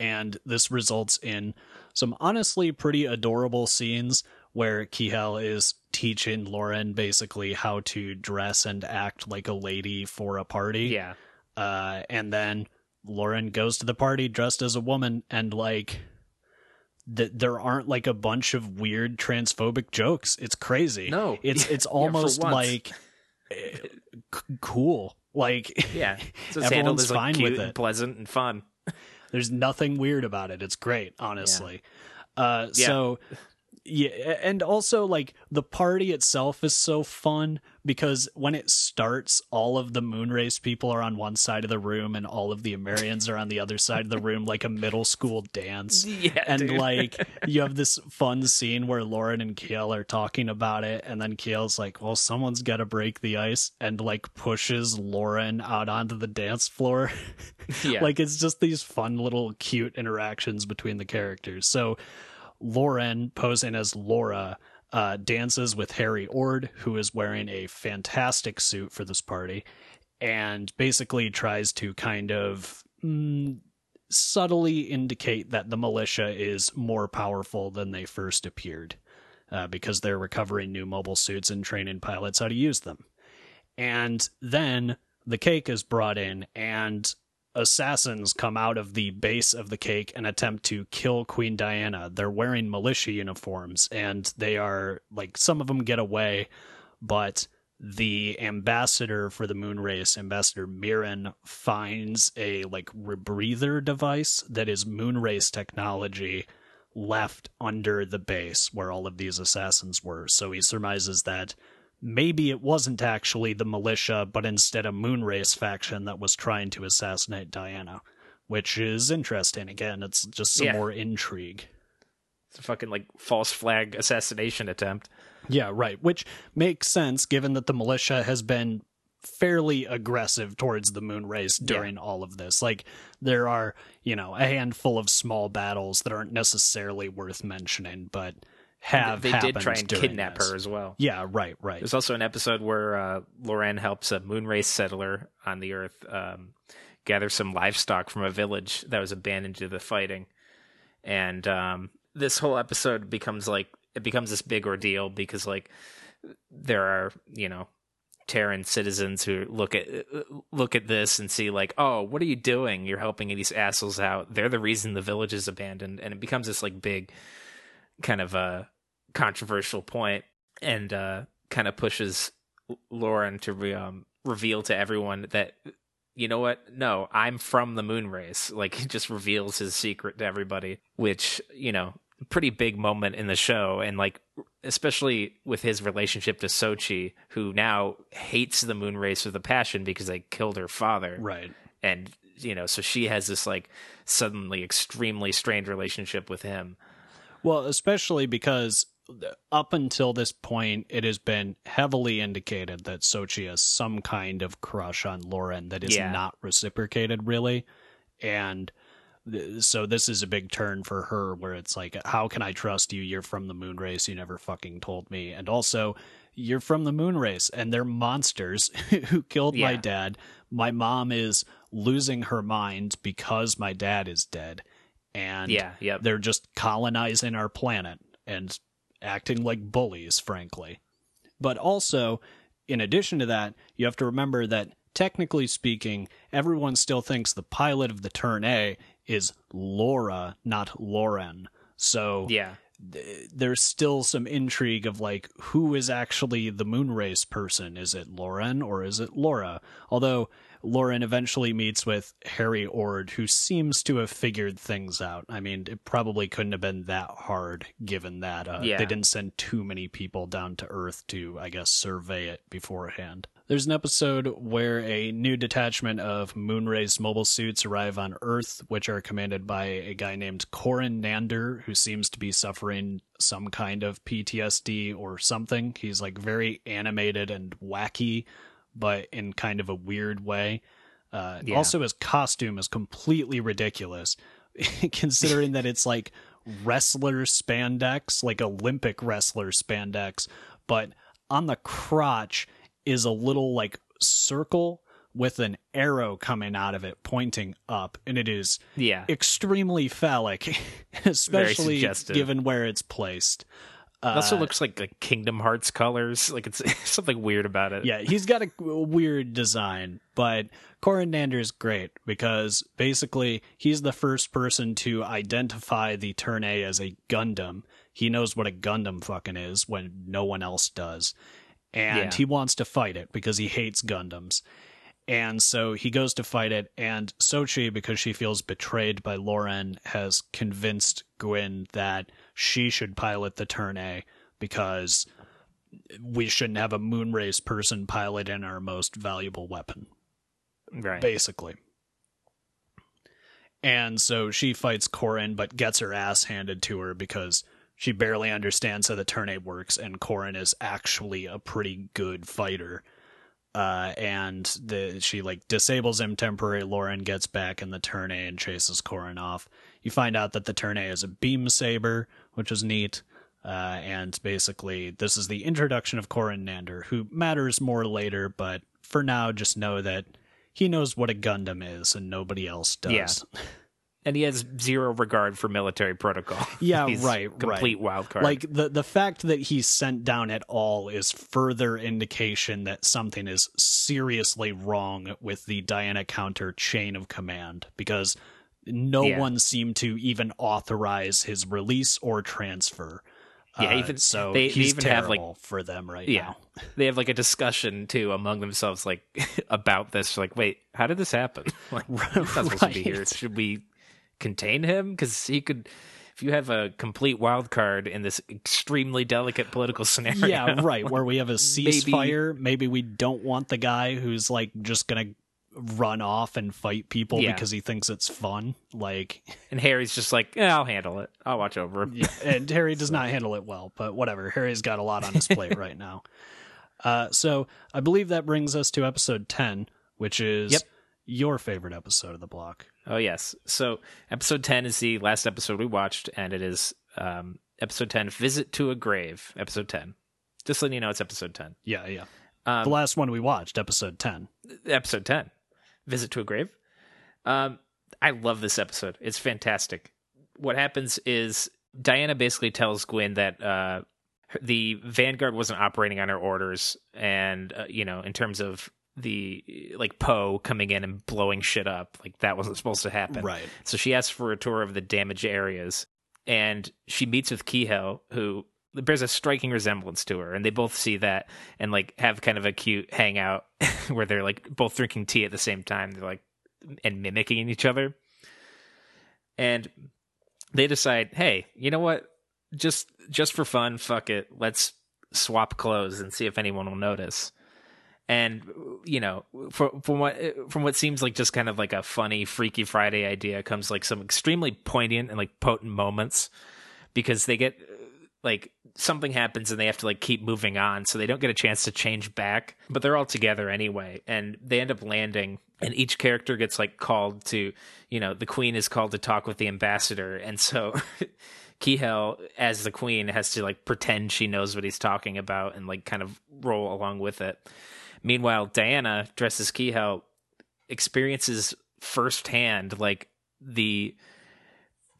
And this results in some honestly pretty adorable scenes where Kihel is teaching Lauren basically how to dress and act like a lady for a party. Yeah. Uh, and then Lauren goes to the party dressed as a woman, and like, th- there aren't like a bunch of weird transphobic jokes. It's crazy. No. it's it's almost once. like c- cool. Like, Yeah. So Everyone's like fine cute with and it. pleasant and fun. There's nothing weird about it. It's great, honestly. Uh, so yeah, and also like the party itself is so fun because when it starts, all of the Moonrace people are on one side of the room and all of the Amerians are on the other side of the room, like a middle school dance. Yeah. And dude. like you have this fun scene where Lauren and Kihel are talking about it, and then Kihel's like, "Well, someone's got to break the ice," and like pushes Lauren out onto the dance floor. yeah. Like it's just these fun little cute interactions between the characters. So Lauren posing as Laura uh, dances with Harry Ord, who is wearing a fantastic suit for this party, and basically tries to kind of mm, subtly indicate that the militia is more powerful than they first appeared, uh, because they're recovering new mobile suits and training pilots how to use them. And then the cake is brought in, and assassins come out of the base of the cake and attempt to kill Queen Diana. They're wearing militia uniforms and they are like some of them get away, but the ambassador for the moon race, Ambassador Miran, finds a like rebreather device that is moon race technology left under the base where all of these assassins were. So he surmises that maybe it wasn't actually the militia, but instead a Moonrace faction that was trying to assassinate Diana, which is interesting. Again, it's just some Yeah. more intrigue. it's a fucking like false flag assassination attempt. Yeah, right. Which makes sense given that the militia has been fairly aggressive towards the moon race during all of this. Like there are, you know, a handful of small battles that aren't necessarily worth mentioning, but have they did try and kidnap this. her as well. Yeah, right, right. There's also an episode where uh, Loren helps a moonrace settler on the Earth um, gather some livestock from a village that was abandoned to the fighting, and um, this whole episode becomes like it becomes this big ordeal because like there are you know Terran citizens who look at look at this and see like oh what are you doing you're helping these assholes out they're the reason the village is abandoned and it becomes this like big kind of a controversial point and uh, kind of pushes Lauren to re- um, reveal to everyone that you know what? No I'm from the moon race. Like he just reveals his secret to everybody which you know pretty big moment in the show. And like especially with his relationship to Sochie who now hates the moon race with a passion because they killed her father. Right. and you know so she has this like suddenly extremely strained relationship with him Well, especially because up until this point, it has been heavily indicated that Sochie has some kind of crush on Lauren that is Yeah. not reciprocated, really. And th- so this is a big turn for her where it's like how can i trust you? You're from the moon race. You never fucking told me. And also you're from the moon race and they're monsters who killed my dad. My mom is losing her mind because my dad is dead and Yeah, yep. they're just colonizing our planet and acting like bullies frankly but also in addition to that you have to remember that technically speaking everyone still thinks the pilot of the turn a is laura not lauren so Yeah. There's still some intrigue of like who is actually the moon race person? Is it lauren or is it laura? Although lauren eventually meets with harry ord who seems to have figured things out. I mean it probably couldn't have been that hard given that uh, Yeah. they didn't send too many people down to earth to i guess survey it beforehand there's an episode where a new detachment of Moonrace mobile suits arrive on Earth, which are commanded by a guy named Corin Nander, who seems to be suffering some kind of PTSD or something. He's like very animated and wacky, but in kind of a weird way. Uh, Yeah. Also, his costume is completely ridiculous, considering that it's like wrestler spandex, like Olympic wrestler spandex, but on the crotch is a little like circle with an arrow coming out of it pointing up, and it is Yeah. extremely phallic, especially given where it's placed. It also Uh, looks like, like Kingdom Hearts colors. Like it's something weird about it. yeah, he's got a weird design, but Corin Nander's great because basically he's the first person to identify the Turn A as a Gundam. He knows what a Gundam fucking is when no one else does. And Yeah. he wants to fight it because he hates Gundams. And so he goes to fight it, and Sochie, because she feels betrayed by Lauren, has convinced Guin that she should pilot the Turn A because we shouldn't have a moonrace person pilot in our most valuable weapon, Right. basically. And so she fights Corin, but gets her ass handed to her because she barely understands how the turn A works, and Corin is actually a pretty good fighter. Uh, and the she like disables him temporarily. Lauren gets back in the turn A and chases Corin off. You find out that the turn A is a beam saber, which is neat. Uh, and basically, this is the introduction of Corin Nander, who matters more later, but for now, just know that he knows what a Gundam is and nobody else does. Yeah. And he has zero regard for military protocol. Yeah, right, Complete right. wild card. Like the the fact that he's sent down at all is further indication that something is seriously wrong with the Diana counter chain of command because no Yeah. one seemed to even authorize his release or transfer. Yeah, Uh, even- so they- they he's even have, like- for them right yeah. now. They have like a discussion too among themselves, like about this. Like, wait, how did this happen? Like, not supposed to be here. Should we contain him? Because he could. If you have a complete wild card in this extremely delicate political scenario, Yeah, right. Where we have a ceasefire, maybe we don't want the guy who's like just gonna run off and fight people Yeah. because he thinks it's fun. Like And Harry's just like, yeah, I'll handle it. I'll watch over him. Yeah, and Harry does not handle it well, but whatever. Harry's got a lot on his plate right now. Uh, so I believe that brings us to episode 10, which is Yep. your favorite episode of the block. Oh yes. So episode ten is the last episode we watched, and it is um, episode ten, "Visit to a Grave." Episode ten. Just letting you know, it's episode ten. Yeah, yeah. Um, the last one we watched, episode 10. episode 10 visit to a grave um i love this episode it's fantastic what happens is diana basically tells Guin that uh the vanguard wasn't operating on her orders and uh, you know in terms of the like poe coming in and blowing shit up like that wasn't supposed to happen Right. so she asks for a tour of the damaged areas, and she meets with Kihel, who bears a striking resemblance to her, and they both see that and like have kind of a cute hangout where they're like both drinking tea at the same time. They're like and mimicking each other, and they decide, hey, you know what? Just just for fun, fuck it. Let's swap clothes and see if anyone will notice and you know from from what from what seems like just kind of like a funny freaky friday idea comes like some extremely poignant and like potent moments because they get like something happens and they have to like keep moving on so they don't get a chance to change back. But they're all together anyway and they end up landing and each character gets like called to you know the queen is called to talk with the ambassador. And so Kihel as the queen has to like pretend she knows what he's talking about and like kind of roll along with it meanwhile Diana dressed as experiences firsthand like the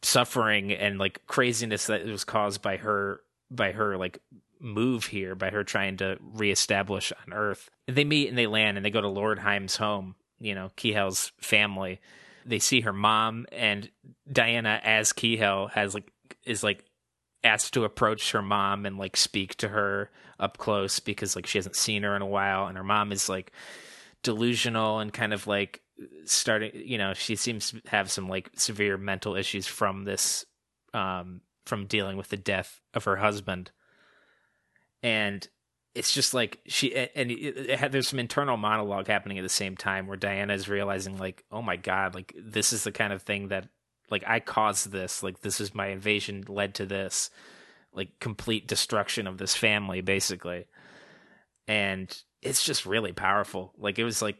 suffering and like craziness that was caused by her by her like move here by her trying to reestablish on earth they meet and they land and they go to Lord Heim's home you know Kihel's family. They see her mom and Diana as Kihel has like is like asked to approach her mom and like speak to her up close because like she hasn't seen her in a while and her mom is like delusional and kind of like starting you know she seems to have some like severe mental issues from this um from dealing with the death of her husband. And it's just like she and it, it had, there's some internal monologue happening at the same time where Diana is realizing like oh my god like this is the kind of thing that like I caused this like this is my invasion led to this like complete destruction of this family basically. And it's just really powerful. Like it was like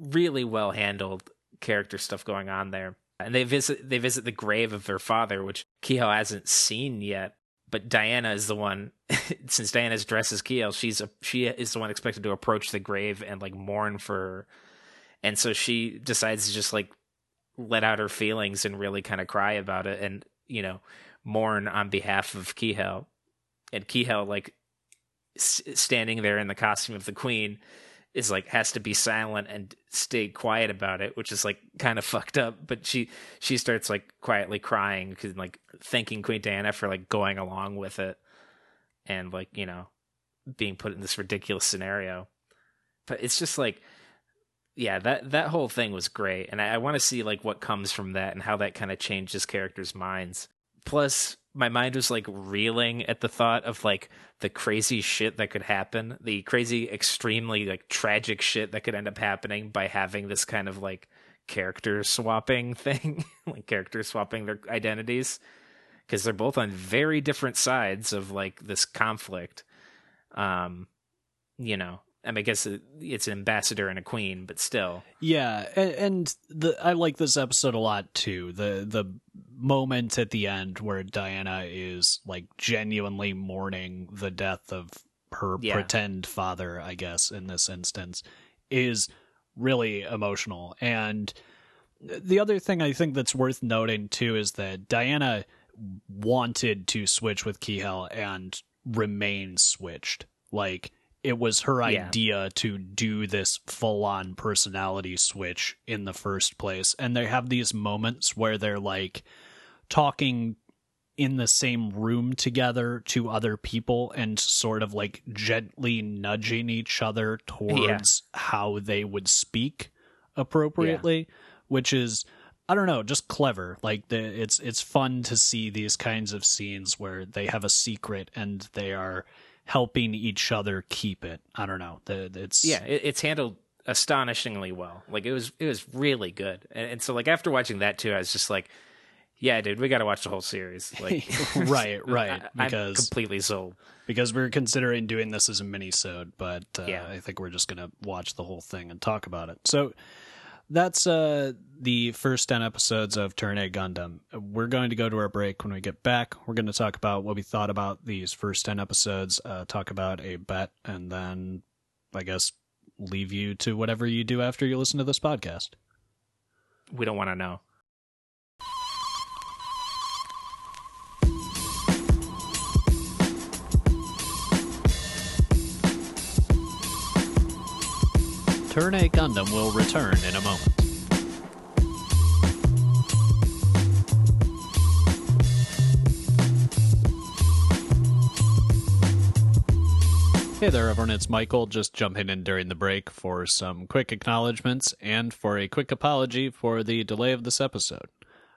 really well handled character stuff going on there. And they visit they visit the grave of their father which Kihel hasn't seen yet but Diana is the one since Diana's dressed as Kihel, she's a, she is the one expected to approach the grave and like mourn for her. And so she decides to just like let out her feelings and really kind of cry about it. And, you know, mourn on behalf of Kihel. And Kihel like s- standing there in the costume of the queen is like has to be silent and stay quiet about it, which is like kind of fucked up. But she she starts like quietly crying because like thanking Queen Diana for like going along with it and like you know being put in this ridiculous scenario. But it's just like yeah that that whole thing was great, and I, I want to see like what comes from that and how that kind of changes characters' minds. Plus, my mind was like reeling at the thought of like the crazy shit that could happen, the crazy, extremely like tragic shit that could end up happening by having this kind of like character swapping thing, like character swapping their identities, because they're both on very different sides of like this conflict. Um, you know, I mean, I guess it's an ambassador and a queen, but still. Yeah, and, and the I like this episode a lot too. The the moment at the end where Diana is like genuinely mourning the death of her yeah. pretend father, I guess in this instance, is really emotional. And the other thing I think that's worth noting too is that Diana wanted to switch with Kihel and remain switched. Like it was her yeah. idea to do this full on personality switch in the first place. And they have these moments where they're like talking in the same room together to other people and sort of like gently nudging each other towards yeah. how they would speak appropriately, yeah. which is I don't know, just clever. Like the, it's it's fun to see these kinds of scenes where they have a secret and they are helping each other keep it. I don't know. It's yeah, it's handled astonishingly well. Like it was it was really good. And, and so like after watching that too, I was just like, yeah, dude, we got to watch the whole series. Like right, right. Because I'm completely sold. Because we are considering doing this as a mini-sode, but uh, yeah. I think we're just gonna watch the whole thing and talk about it. So that's uh, the first 10 episodes of Turn A Gundam. We're going to go to our break. When we get back, we're going to talk about what we thought about these first 10 episodes, uh, talk about a bet, and then I guess leave you to whatever you do after you listen to this podcast. We don't want to know. Turn A Gundam will return in a moment. Hey there, everyone. It's Michael. Just jumping in during the break for some quick acknowledgments and for a quick apology for the delay of this episode.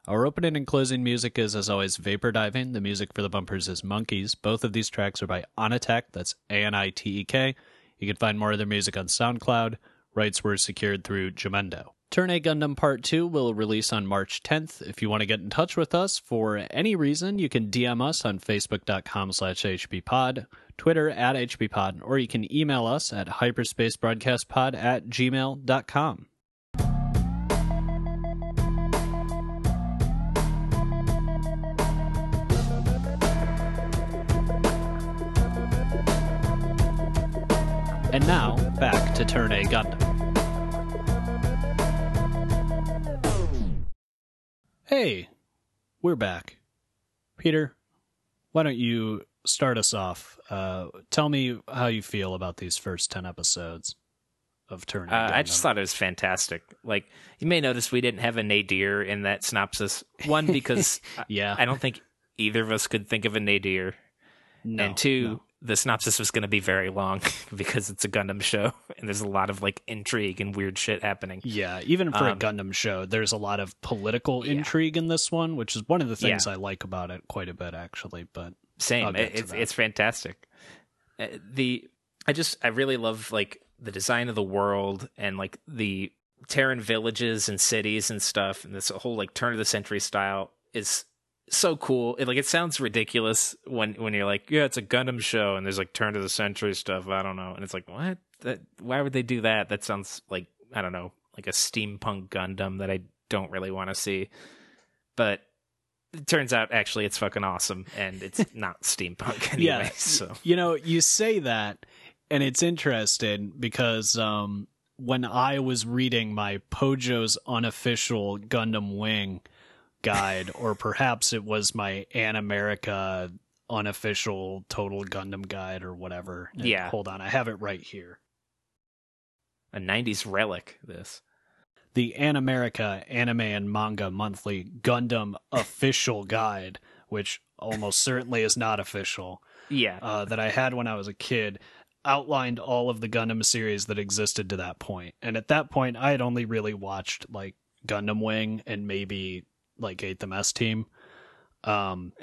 Our opening and closing music is, as always, Vapor Diving. The music for the bumpers is Monkeys. Both of these tracks are by Anitek. That's A N I T E K. You can find more of their music on SoundCloud. Rights were secured through Jamendo. Turn A Gundam Part 2 will release on March 10th. If you want to get in touch with us for any reason, you can DM us on facebook.com slash hbpod, Twitter at hbpod, or you can email us at hyperspacebroadcastpod at gmail.com. And now, back to Turn A Gundam. Hey, we're back. Peter, why don't you start us off? Uh, tell me how you feel about these first 10 episodes of Turn A Uh, I just thought it was fantastic. Like you may notice, we didn't have a nadir in that synopsis. One because I- yeah. I don't think either of us could think of a nadir, no, and two, no. The synopsis was going to be very long because it's a Gundam show, and there's a lot of like intrigue and weird shit happening. Yeah, even for a Um, Gundam show, there's a lot of political Yeah. intrigue in this one, which is one of the things Yeah. I like about it quite a bit, actually. But Same, it, it's that. it's fantastic. Uh, The I just I really love like the design of the world and like the Terran villages and cities and stuff, and this whole like turn of the century style is so cool. It, like it sounds ridiculous when when you're like, yeah, it's a Gundam show and there's like turn of the century stuff. I don't know, and it's like, what? That why would they do that? That sounds like I don't know, like a steampunk Gundam that I don't really want to see. But it turns out actually it's fucking awesome and it's not steampunk anyway. yeah, So you know, you say that, and it's interesting because um, when I was reading my Pojo's unofficial Gundam Wing guide, or perhaps it was my Animerica unofficial Total Gundam guide or whatever. And Yeah. hold on, I have it right here. a 90s relic this. the Animerica Anime and Manga Monthly Gundam Official Guide, which almost certainly is not official, Yeah. uh, that I had when I was a kid, outlined all of the Gundam series that existed to that point. And at that point, I had only really watched like Gundam Wing and maybe like 8th MS Team. Um,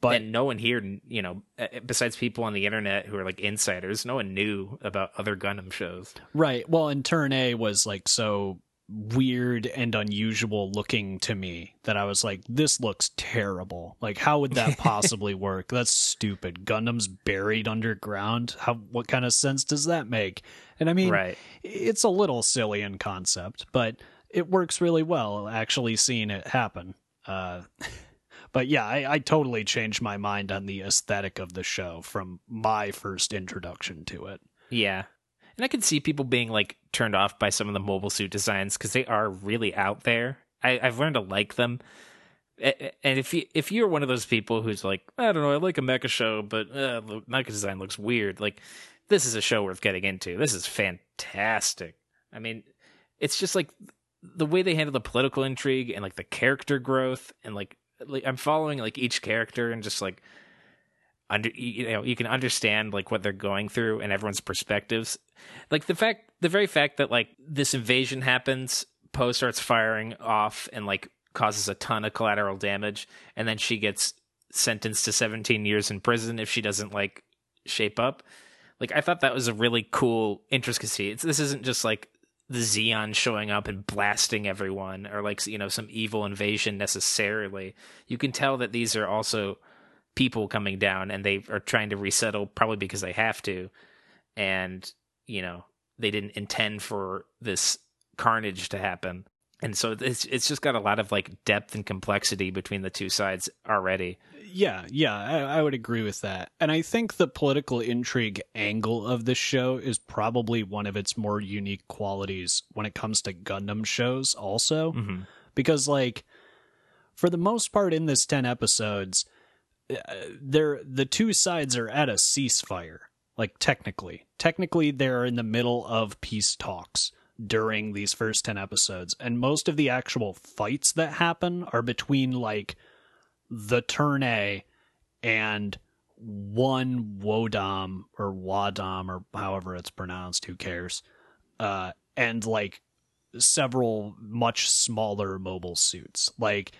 but and no one here, you know, uh, besides people on the internet who are like insiders, no one knew about other Gundam shows. Right. Well, and Turn A was like so weird and unusual looking to me that I was like, this looks terrible. Like, how would that possibly work? That's stupid. Gundam's buried underground. How? What kind of sense does that make? And I mean, right. it's a little silly in concept, but it works really well actually seeing it happen. Uh, but yeah, I, I totally changed my mind on the aesthetic of the show from my first introduction to it. Yeah. And I could see people being like turned off by some of the mobile suit designs because they are really out there. I, I've learned to like them. And if you if you're one of those people who's like, I don't know, I like a mecha show, but uh, mecha design looks weird. Like, this is a show worth getting into. This is fantastic. I mean, it's just like the way they handle the political intrigue and like the character growth and like, like I'm following like each character and just like under you know you can understand like what they're going through and everyone's perspectives. Like the fact the very fact that like this invasion happens poe starts firing off and like causes a ton of collateral damage and then she gets sentenced to 17 years in prison if she doesn't like shape up. Like i thought that was a really cool intricacy. It's, this isn't just like the Zeon showing up and blasting everyone or like you know some evil invasion necessarily you can tell that these are also people coming down and they are trying to resettle probably because they have to. And you know they didn't intend for this carnage to happen and so it's it's just got a lot of like depth and complexity between the two sides already Yeah, yeah, I, I would agree with that. And I think the political intrigue angle of this show is probably one of its more unique qualities when it comes to Gundam shows, also. mm-hmm. Because, like, for the most part in this 10 episodes, uh, they're, the two sides are at a ceasefire. Like, technically. Technically, they're in the middle of peace talks during these first 10 episodes. And most of the actual fights that happen are between, like, the turn A and one Wodom or Wadom or however it's pronounced, who cares? Uh, and like several much smaller mobile suits. Like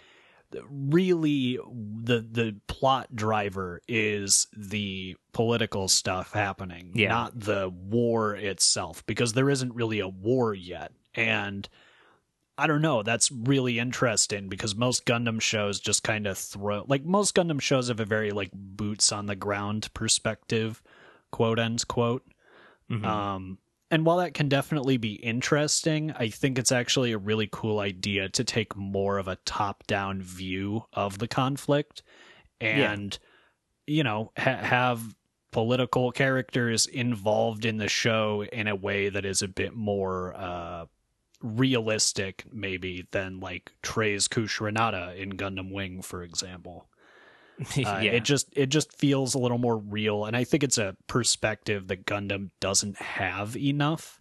really the the plot driver is the political stuff happening, Yeah. not the war itself, because there isn't really a war yet. And I don't know. That's really interesting because most Gundam shows just kind of throw like most Gundam shows have a very like boots on the ground perspective, quote ends quote. Mhm. Um, and while that can definitely be interesting, I think it's actually a really cool idea to take more of a top down view of the conflict and, you know, ha- have political characters involved in the show in a way that is a bit more uh, realistic, maybe, than like Treize Khushrenada in Gundam Wing, for example. Uh, yeah. It just it just feels a little more real, and I think it's a perspective that Gundam doesn't have enough,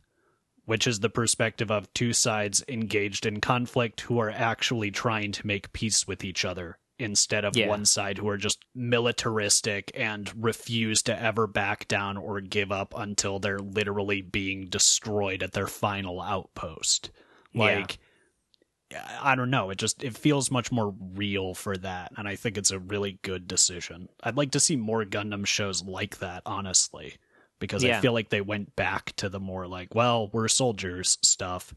which is the perspective of two sides engaged in conflict who are actually trying to make peace with each other instead of Yeah. one side who are just militaristic and refuse to ever back down or give up until they're literally being destroyed at their final outpost. Like I don't know, it just it feels much more real for that and I think it's a really good decision. I'd like to see more Gundam shows like that honestly because I feel like they went back to the more like, well, we're soldiers stuff,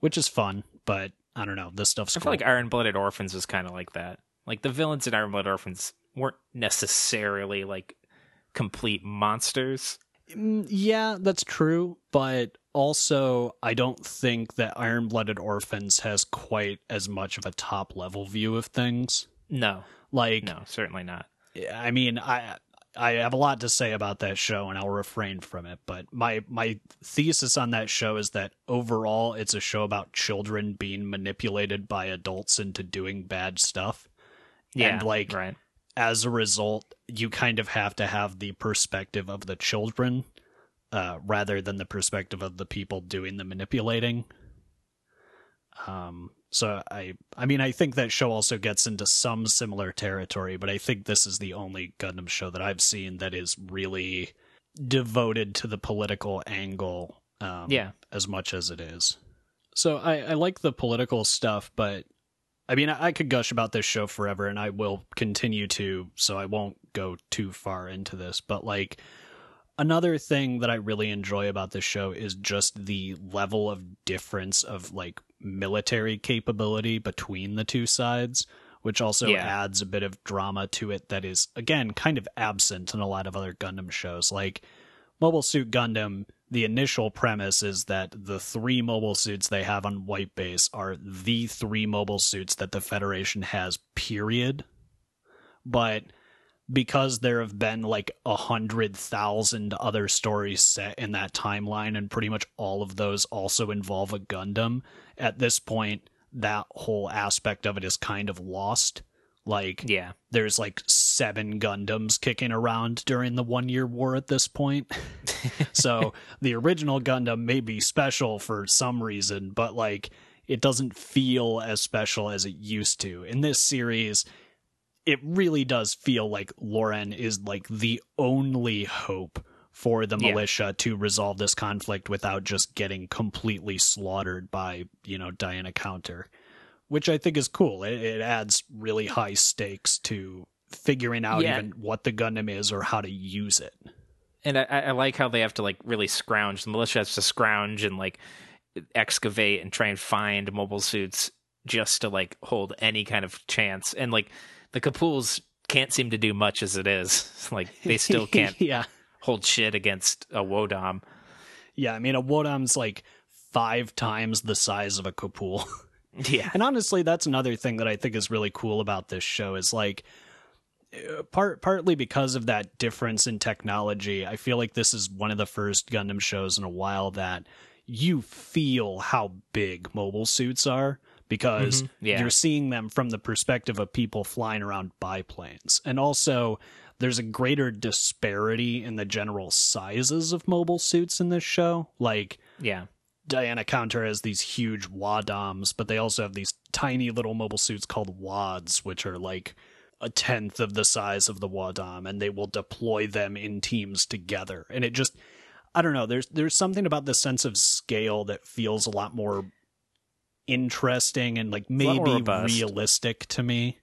which is fun, but I don't know, this stuff's I cool. feel like Iron Blooded Orphans was kind of like that. Like the villains in Iron Blooded Orphans weren't necessarily like complete monsters. Mm, Yeah, that's true, but also I don't think that Iron Blooded Orphans has quite as much of a top level view of things. No, Like, no, certainly not. I mean, I I have a lot to say about that show, and I'll refrain from it. But my my thesis on that show is that overall, it's a show about children being manipulated by adults into doing bad stuff. Yeah, And, like, right. as a result, you kind of have to have the perspective of the children uh, rather than the perspective of the people doing the manipulating. Um, so I, I mean, I think that show also gets into some similar territory, but I think this is the only Gundam show that I've seen that is really devoted to the political angle. Um, Yeah. as much as it is. So I, I like the political stuff, but I mean, I, I could gush about this show forever, and I will continue to. So I won't go too far into this, but like another thing that I really enjoy about this show is just the level of difference of like military capability between the two sides, which also Yeah. adds a bit of drama to it that is again kind of absent in a lot of other Gundam shows. Like Mobile Suit Gundam, the initial premise is that the three mobile suits they have on White Base are the three mobile suits that the Federation has, period. But because there have been like a hundred thousand other stories set in that timeline, and pretty much all of those also involve a Gundam, at this point, that whole aspect of it is kind of lost. Like, Yeah, there's like seven Gundams kicking around during the one year war at this point. so the original Gundam may be special for some reason, but like it doesn't feel as special as it used to. In this series, it really does feel like Loren is like the only hope for the Yeah. militia to resolve this conflict without just getting completely slaughtered by, you know, Diana Counter which I think is cool. It, it adds really high stakes to figuring out Yeah. even what the Gundam is or how to use it. and I, I like how they have to like really scrounge. The militia has to scrounge and like excavate and try and find mobile suits just to like hold any kind of chance. And like the Kapools can't seem to do much as it is. Like they still can't yeah, hold shit against a Wodom. yeah. I mean, a Wodom's like five times the size of a Kapool. Yeah, And honestly, that's another thing that I think is really cool about this show is like uh, part partly because of that difference in technology. I feel like this is one of the first Gundam shows in a while that you feel how big mobile suits are because Mhm. Yeah. you're seeing them from the perspective of people flying around biplanes. And also there's a greater disparity in the general sizes of mobile suits in this show. Like yeah, Diana Counter has these huge Wadoms, but they also have these tiny little mobile suits called Wads, which are like a tenth of the size of the Wadom, and they will deploy them in teams together. And it just I don't know, there's there's something about the sense of scale that feels a lot more interesting and like maybe realistic to me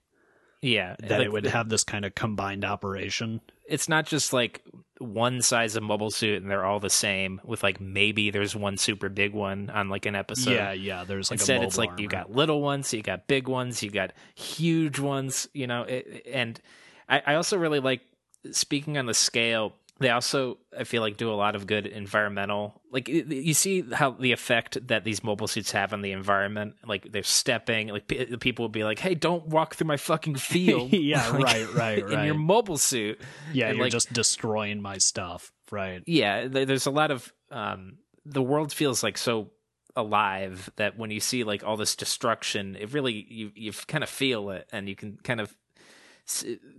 yeah. that Like, it would have this kind of combined operation. It's not just like one size of mobile suit and they're all the same. With like maybe there's one super big one on like an episode. yeah, yeah, there's like a Instead, it's like you got little ones, you got big ones, you got huge ones. You know, it, and I, I also really like speaking on the scale. They also i feel like do a lot of good environmental like you see how the effect that these mobile suits have on the environment like they're stepping like p- people will be like hey don't walk through my fucking field yeah, Like, right, right, in your mobile suit Yeah, and, you're like- just destroying my stuff. Right. yeah there's a lot of um the world feels like so alive that when you see like all this destruction it really you you kind of feel it and you can kind of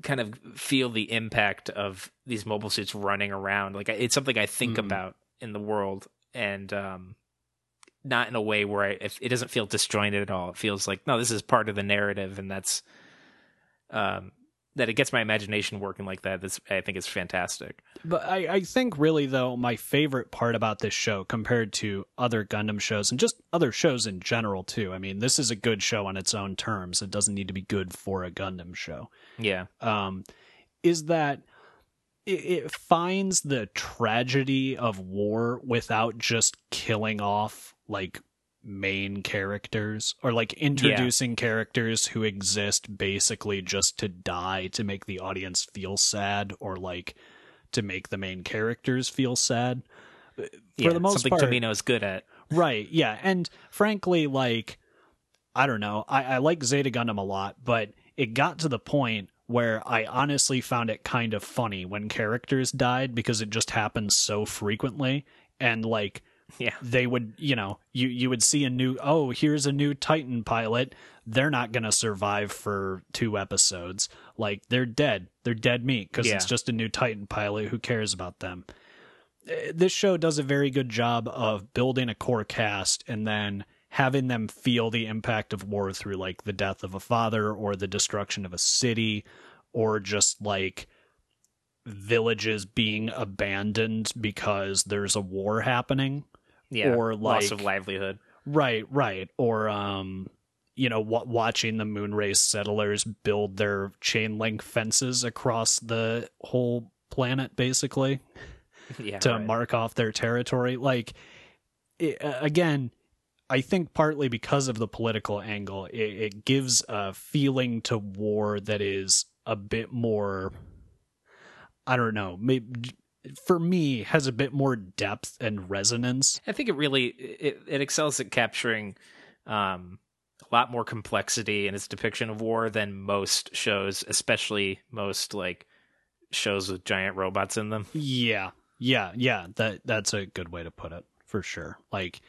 kind of feel the impact of these mobile suits running around like it's something i think Mhm. about in the world and um not in a way where I, if it doesn't feel disjointed at all it feels like no this is part of the narrative and that's um that it gets my imagination working like that that's i think is fantastic But I, I think really though my favorite part about this show compared to other Gundam shows and just other shows in general too. I mean, this is a good show on its own terms. It doesn't need to be good for a Gundam show. yeah Um, is that it, it finds the tragedy of war without just killing off like main characters or like introducing characters who exist basically just to die to make the audience feel sad or like to make the main characters feel sad uh, for Yeah, the most something part Tomino is good at. Right. Yeah. And frankly, like, I don't know. I, I like Zeta Gundam a lot, but it got to the point where I honestly found it kind of funny when characters died because it just happened so frequently. And like, Yeah, they would, you know, you, you would see a new, oh, here's a new Titan pilot. They're not going to survive for two episodes. Like, they're dead. They're dead meat because Yeah. it's just a new Titan pilot. Who cares about them? Uh, This show does a very good job of building a core cast and then having them feel the impact of war through like the death of a father or the destruction of a city or just like villages being abandoned because there's a war happening yeah. Or, loss of livelihood. Right, right. Or um you know, w- watching the moonrace settlers build their chain link fences across the whole planet basically Yeah, to right. mark off their territory like it, uh, again I think partly because of the political angle, it, it gives a feeling to war that is a bit more. I don't know. Maybe for me has a bit more depth and resonance. I think it really it, it excels at capturing um, a lot more complexity in its depiction of war than most shows, especially most like shows with giant robots in them. Yeah, yeah, yeah. That that's a good way to put it for sure. Like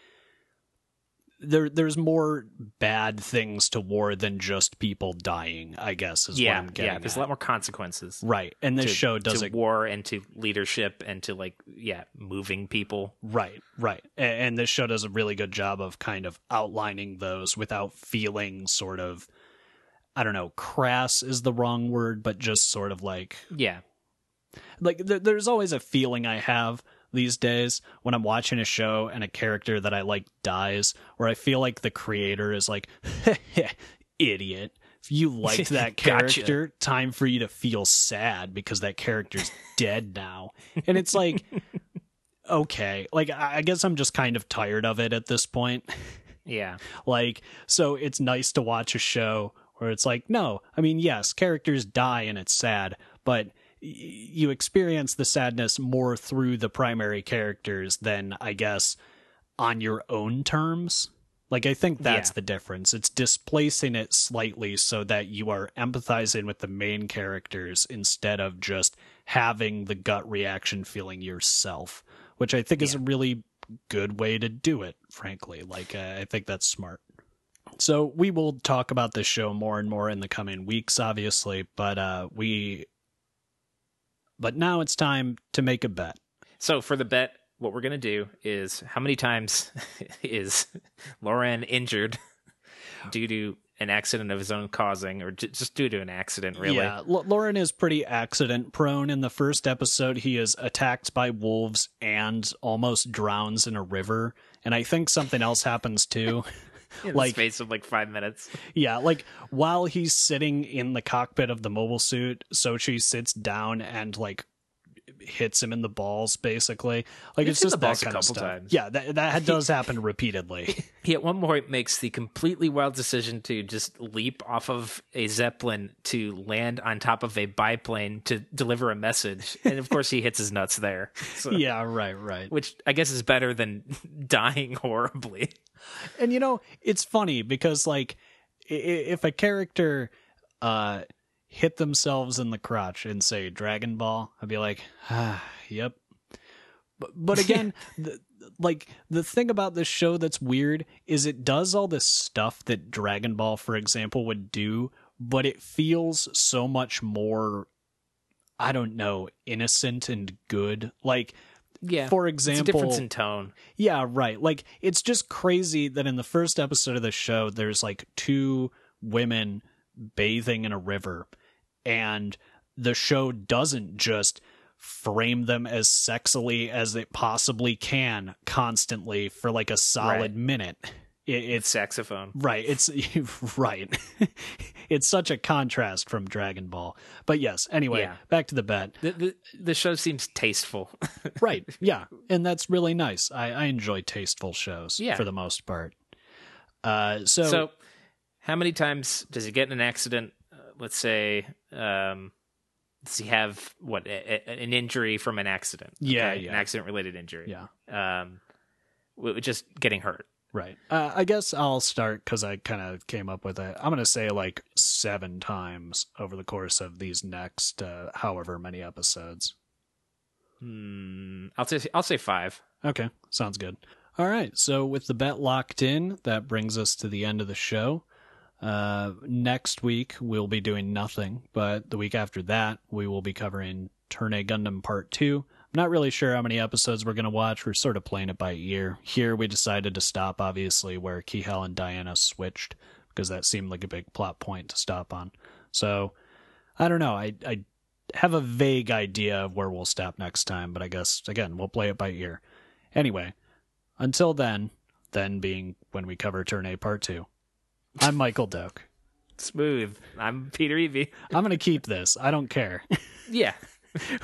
there there's more bad things to war than just people dying. I guess is what yeah, I'm getting. yeah. There's at. a lot more consequences. right, and this to- show does to it war and to leadership and to like yeah moving people. Right, right. A- And this show does a really good job of kind of outlining those without feeling sort of, I don't know, crass is the wrong word, but just sort of like, Yeah, like there, there's always a feeling I have these days when I'm watching a show and a character that I like dies, where I feel like the creator is like, idiot. If you liked that Gotcha. character, time for you to feel sad because that character's dead now. And it's like, okay, like I guess I'm just kind of tired of it at this point. yeah, Like, so it's nice to watch a show where it's like, no, I mean, yes, characters die and it's sad, but you experience the sadness more through the primary characters than, I guess, on your own terms. Like, I think that's Yeah. the difference. It's displacing it slightly so that you are empathizing with the main characters instead of just having the gut reaction feeling yourself, which I think is a really good way to do it, frankly. Like, uh, I think that's smart. So we will talk about this show more and more in the coming weeks, obviously, but uh, we. But now it's time to make a bet. So for the bet, what we're gonna do is how many times is Loran injured due to an accident of his own causing, or just due to an accident? Really? Yeah, L- Loran is pretty accident prone. In the first episode, he is attacked by wolves and almost drowns in a river. And I think something else happens too. In like- the space of like five minutes. Yeah, like while he's sitting in the cockpit of the mobile suit, Sochie sits down and like hits him in the balls, basically. Like Hits it's just the that balls a kind of stuff. times. Yeah, that that does happen repeatedly. He at one point makes the completely wild decision to just leap off of a zeppelin to land on top of a biplane to deliver a message, and of course he hits his nuts there. So, yeah, right, right. which I guess is better than dying horribly. And you know, it's funny because like i- i- if a character uh hit themselves in the crotch and say Dragon Ball, I'd be like, ah, yep. But but again, the, like the thing about this show that's weird is it does all this stuff that Dragon Ball for example would do, but it feels so much more I don't know, innocent and good. Like Yeah, for example, difference in tone. yeah, right. Like it's just crazy that in the first episode of the show there's like two women bathing in a river and the show doesn't just frame them as sexily as it possibly can constantly for like a solid Right. minute. It, It's saxophone. right. It's right. it's such a contrast from Dragon Ball. But yes, anyway, Yeah. back to the bet. The, the the show seems tasteful. right yeah and that's really nice i, I enjoy tasteful shows Yeah. for the most part uh so, So, how many times does he get in an accident? Let's say, um, does he have what a, a- an injury from an accident? Yeah, an yeah. accident related injury. yeah um, w- just getting hurt. right uh, i guess i'll start because i kind of came up with it i'm gonna say like seven times over the course of these next uh however many episodes Hmm, I'll say I'll say five. okay sounds good all right so with the bet locked in that brings us to the end of the show Uh, next week we'll be doing nothing, but the week after that we will be covering Turn A Gundam Part Two. I'm not really sure how many episodes we're gonna watch. We're sort of playing it by ear. Here we decided to stop, obviously, where Kihel and Diana switched because that seemed like a big plot point to stop on. So I don't know. I I have a vague idea of where we'll stop next time, but I guess again we'll play it by ear. Anyway, until then, then being when we cover Turn A Part Two. I'm Michael Doak. Smooth. I'm Peter Evie. I'm gonna keep this. I don't care. Yeah.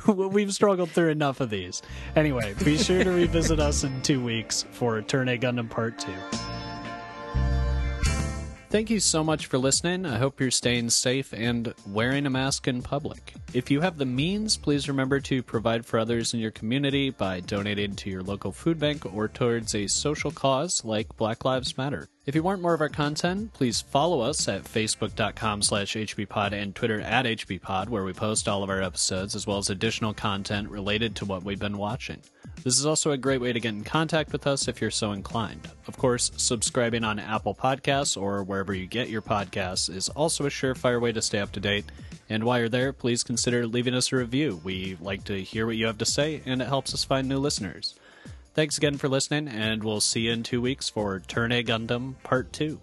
We've struggled through enough of these. Anyway, be sure to revisit us in two weeks for Turn A Gundam Part 2. Thank you so much for listening. I hope you're staying safe and wearing a mask in public. If you have the means, please remember to provide for others in your community by donating to your local food bank or towards a social cause like Black Lives Matter. If you want more of our content, please follow us at facebook.com slash hbpod and Twitter at hbpod, where we post all of our episodes as well as additional content related to what we've been watching. This is also a great way to get in contact with us if you're so inclined. Of course, subscribing on Apple Podcasts or wherever you get your podcasts is also a surefire way to stay up to date. And while you're there, please consider leaving us a review. We like to hear what you have to say, and it helps us find new listeners. Thanks again for listening, and we'll see you in two weeks for Turn A Gundam Part 2.